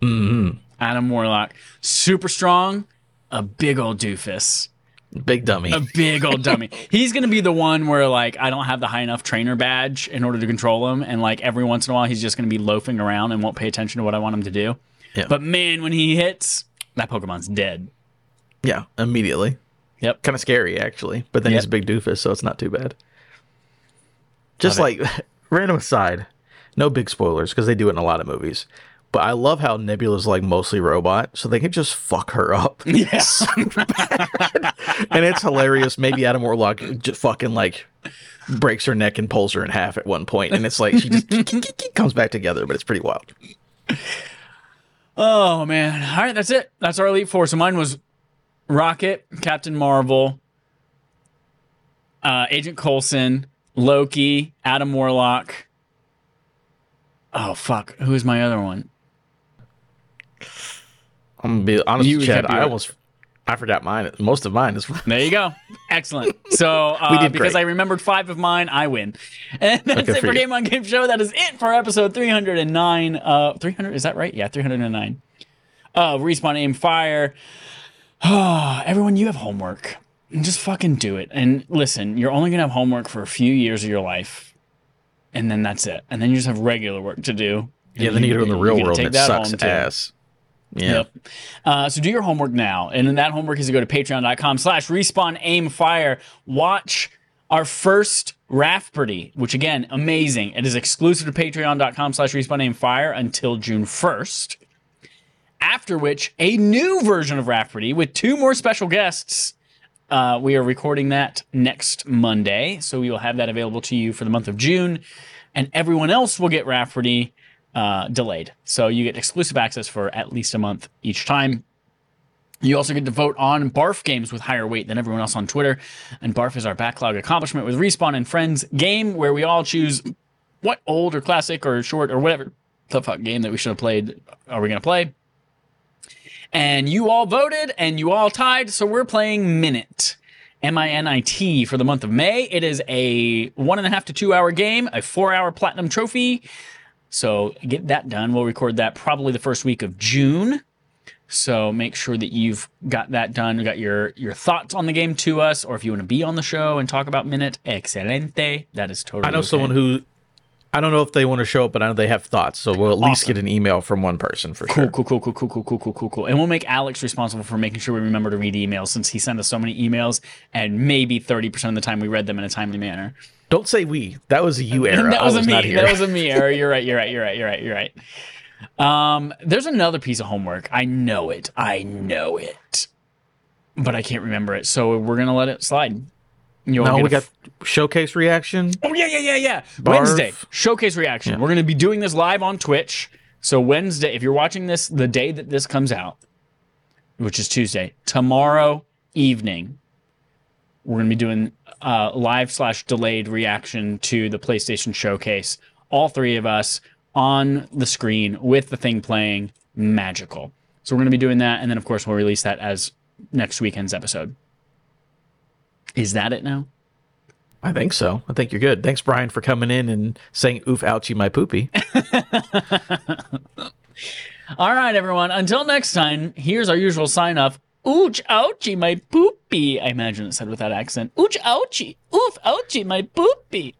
hmm Adam Warlock, super strong, a big old doofus. Big dummy. a big old dummy. He's gonna be the one where like I don't have the high enough trainer badge in order to control him, and like every once in a while he's just gonna be loafing around and won't pay attention to what I want him to do. Yeah. But man, when he hits, that Pokemon's dead. yeah, immediately. Yep. Kind of scary actually, but then he's a big doofus, so it's not too bad. Just Love like random aside, no big spoilers because they do it in a lot of movies. But I love how Nebula's like mostly robot, so they can just fuck her up. Yeah. bad. and it's hilarious. Maybe Adam Warlock just fucking like breaks her neck and pulls her in half at one point, and it's like she just comes back together, but it's pretty wild. Oh man. All right, that's it. That's our Elite Four. So mine was Rocket, Captain Marvel, uh, Agent Coulson, Loki, Adam Warlock. Oh fuck. Who is my other one? I'm gonna be honest, You with Chad. I almost I forgot mine. Most of mine is There you go. Excellent. So uh, We did because great. I remembered five of mine, I win. And that's Okay, it for for. Game on Game Show. That is it for episode 309. Uh, 300 is that right? Yeah, 309. Uh, respawn aim fire. Oh, everyone, you have homework. Just fucking do it. And listen, you're only gonna have homework for a few years of your life, and then that's it. And then you just have regular work to do. yeah. Then you get it in the real world, and it sucks home, too. ass. Yeah. Yep. Uh, so do your homework now. And then that homework is to go to patreon.com slash respawn aim fire. Watch our first Rafferty, which again, amazing. It is exclusive to patreon.com slash respawn aim fire until June 1st. After which, a new version of Rafferty with two more special guests. Uh, we are recording that next Monday. So we will have that available to you for the month of June. And everyone else will get Rafferty uh, delayed. So you get exclusive access for at least a month each time. You also get to vote on Barf games with higher weight than everyone else on Twitter. And Barf is our backlog accomplishment with Respawn and Friends game where we all choose what old or classic or short or whatever the fuck game that we should have played are we going to play. And you all voted and you all tied. So we're playing Minit. M I N I T for the month of May. It is a one and a half to two hour game, a four hour platinum trophy. So get that done. We'll record that probably the first week of June. So make sure that you've got that done. You got your your thoughts on the game to us, or if you want to be on the show and talk about Minit, excelente. That is totally. I know okay. someone who I don't know if they want to show up, but I know they have thoughts. So we'll at least get an email from one person for Cool, sure. cool, cool, cool, cool, cool, cool, cool, cool, cool. And we'll make Alex responsible for making sure we remember to read emails since he sent us so many emails, and maybe thirty percent of the time we read them in a timely manner. Don't say we. That was a you era. that I was, was a me. not here. That was a me error. You're right. You're right. You're right. You're right. You're right. Um, there's another piece of homework. I know it. I know it, but I can't remember it. So we're gonna let it slide. You no, we get got showcase reaction. Oh yeah, yeah, yeah, yeah. Barf. Wednesday showcase reaction. We're gonna be doing this live on Twitch. So Wednesday, if you're watching this the day that this comes out, which is Tuesday, tomorrow evening, we're gonna be doing uh, live slash delayed reaction to the PlayStation Showcase. All three of us on the screen with the thing playing, magical. So we're gonna be doing that, and then of course we'll release that as next weekend's episode. Is that it now? I think so. I think you're good. Thanks, Brian, for coming in and saying "oof, ouchie, my poopy." All right, everyone. Until next time, here's our usual sign off. Ooch, ouchie, my poopy. I imagine it said with that accent. Ooch, ouchie. Oof, ouchie, my poopy.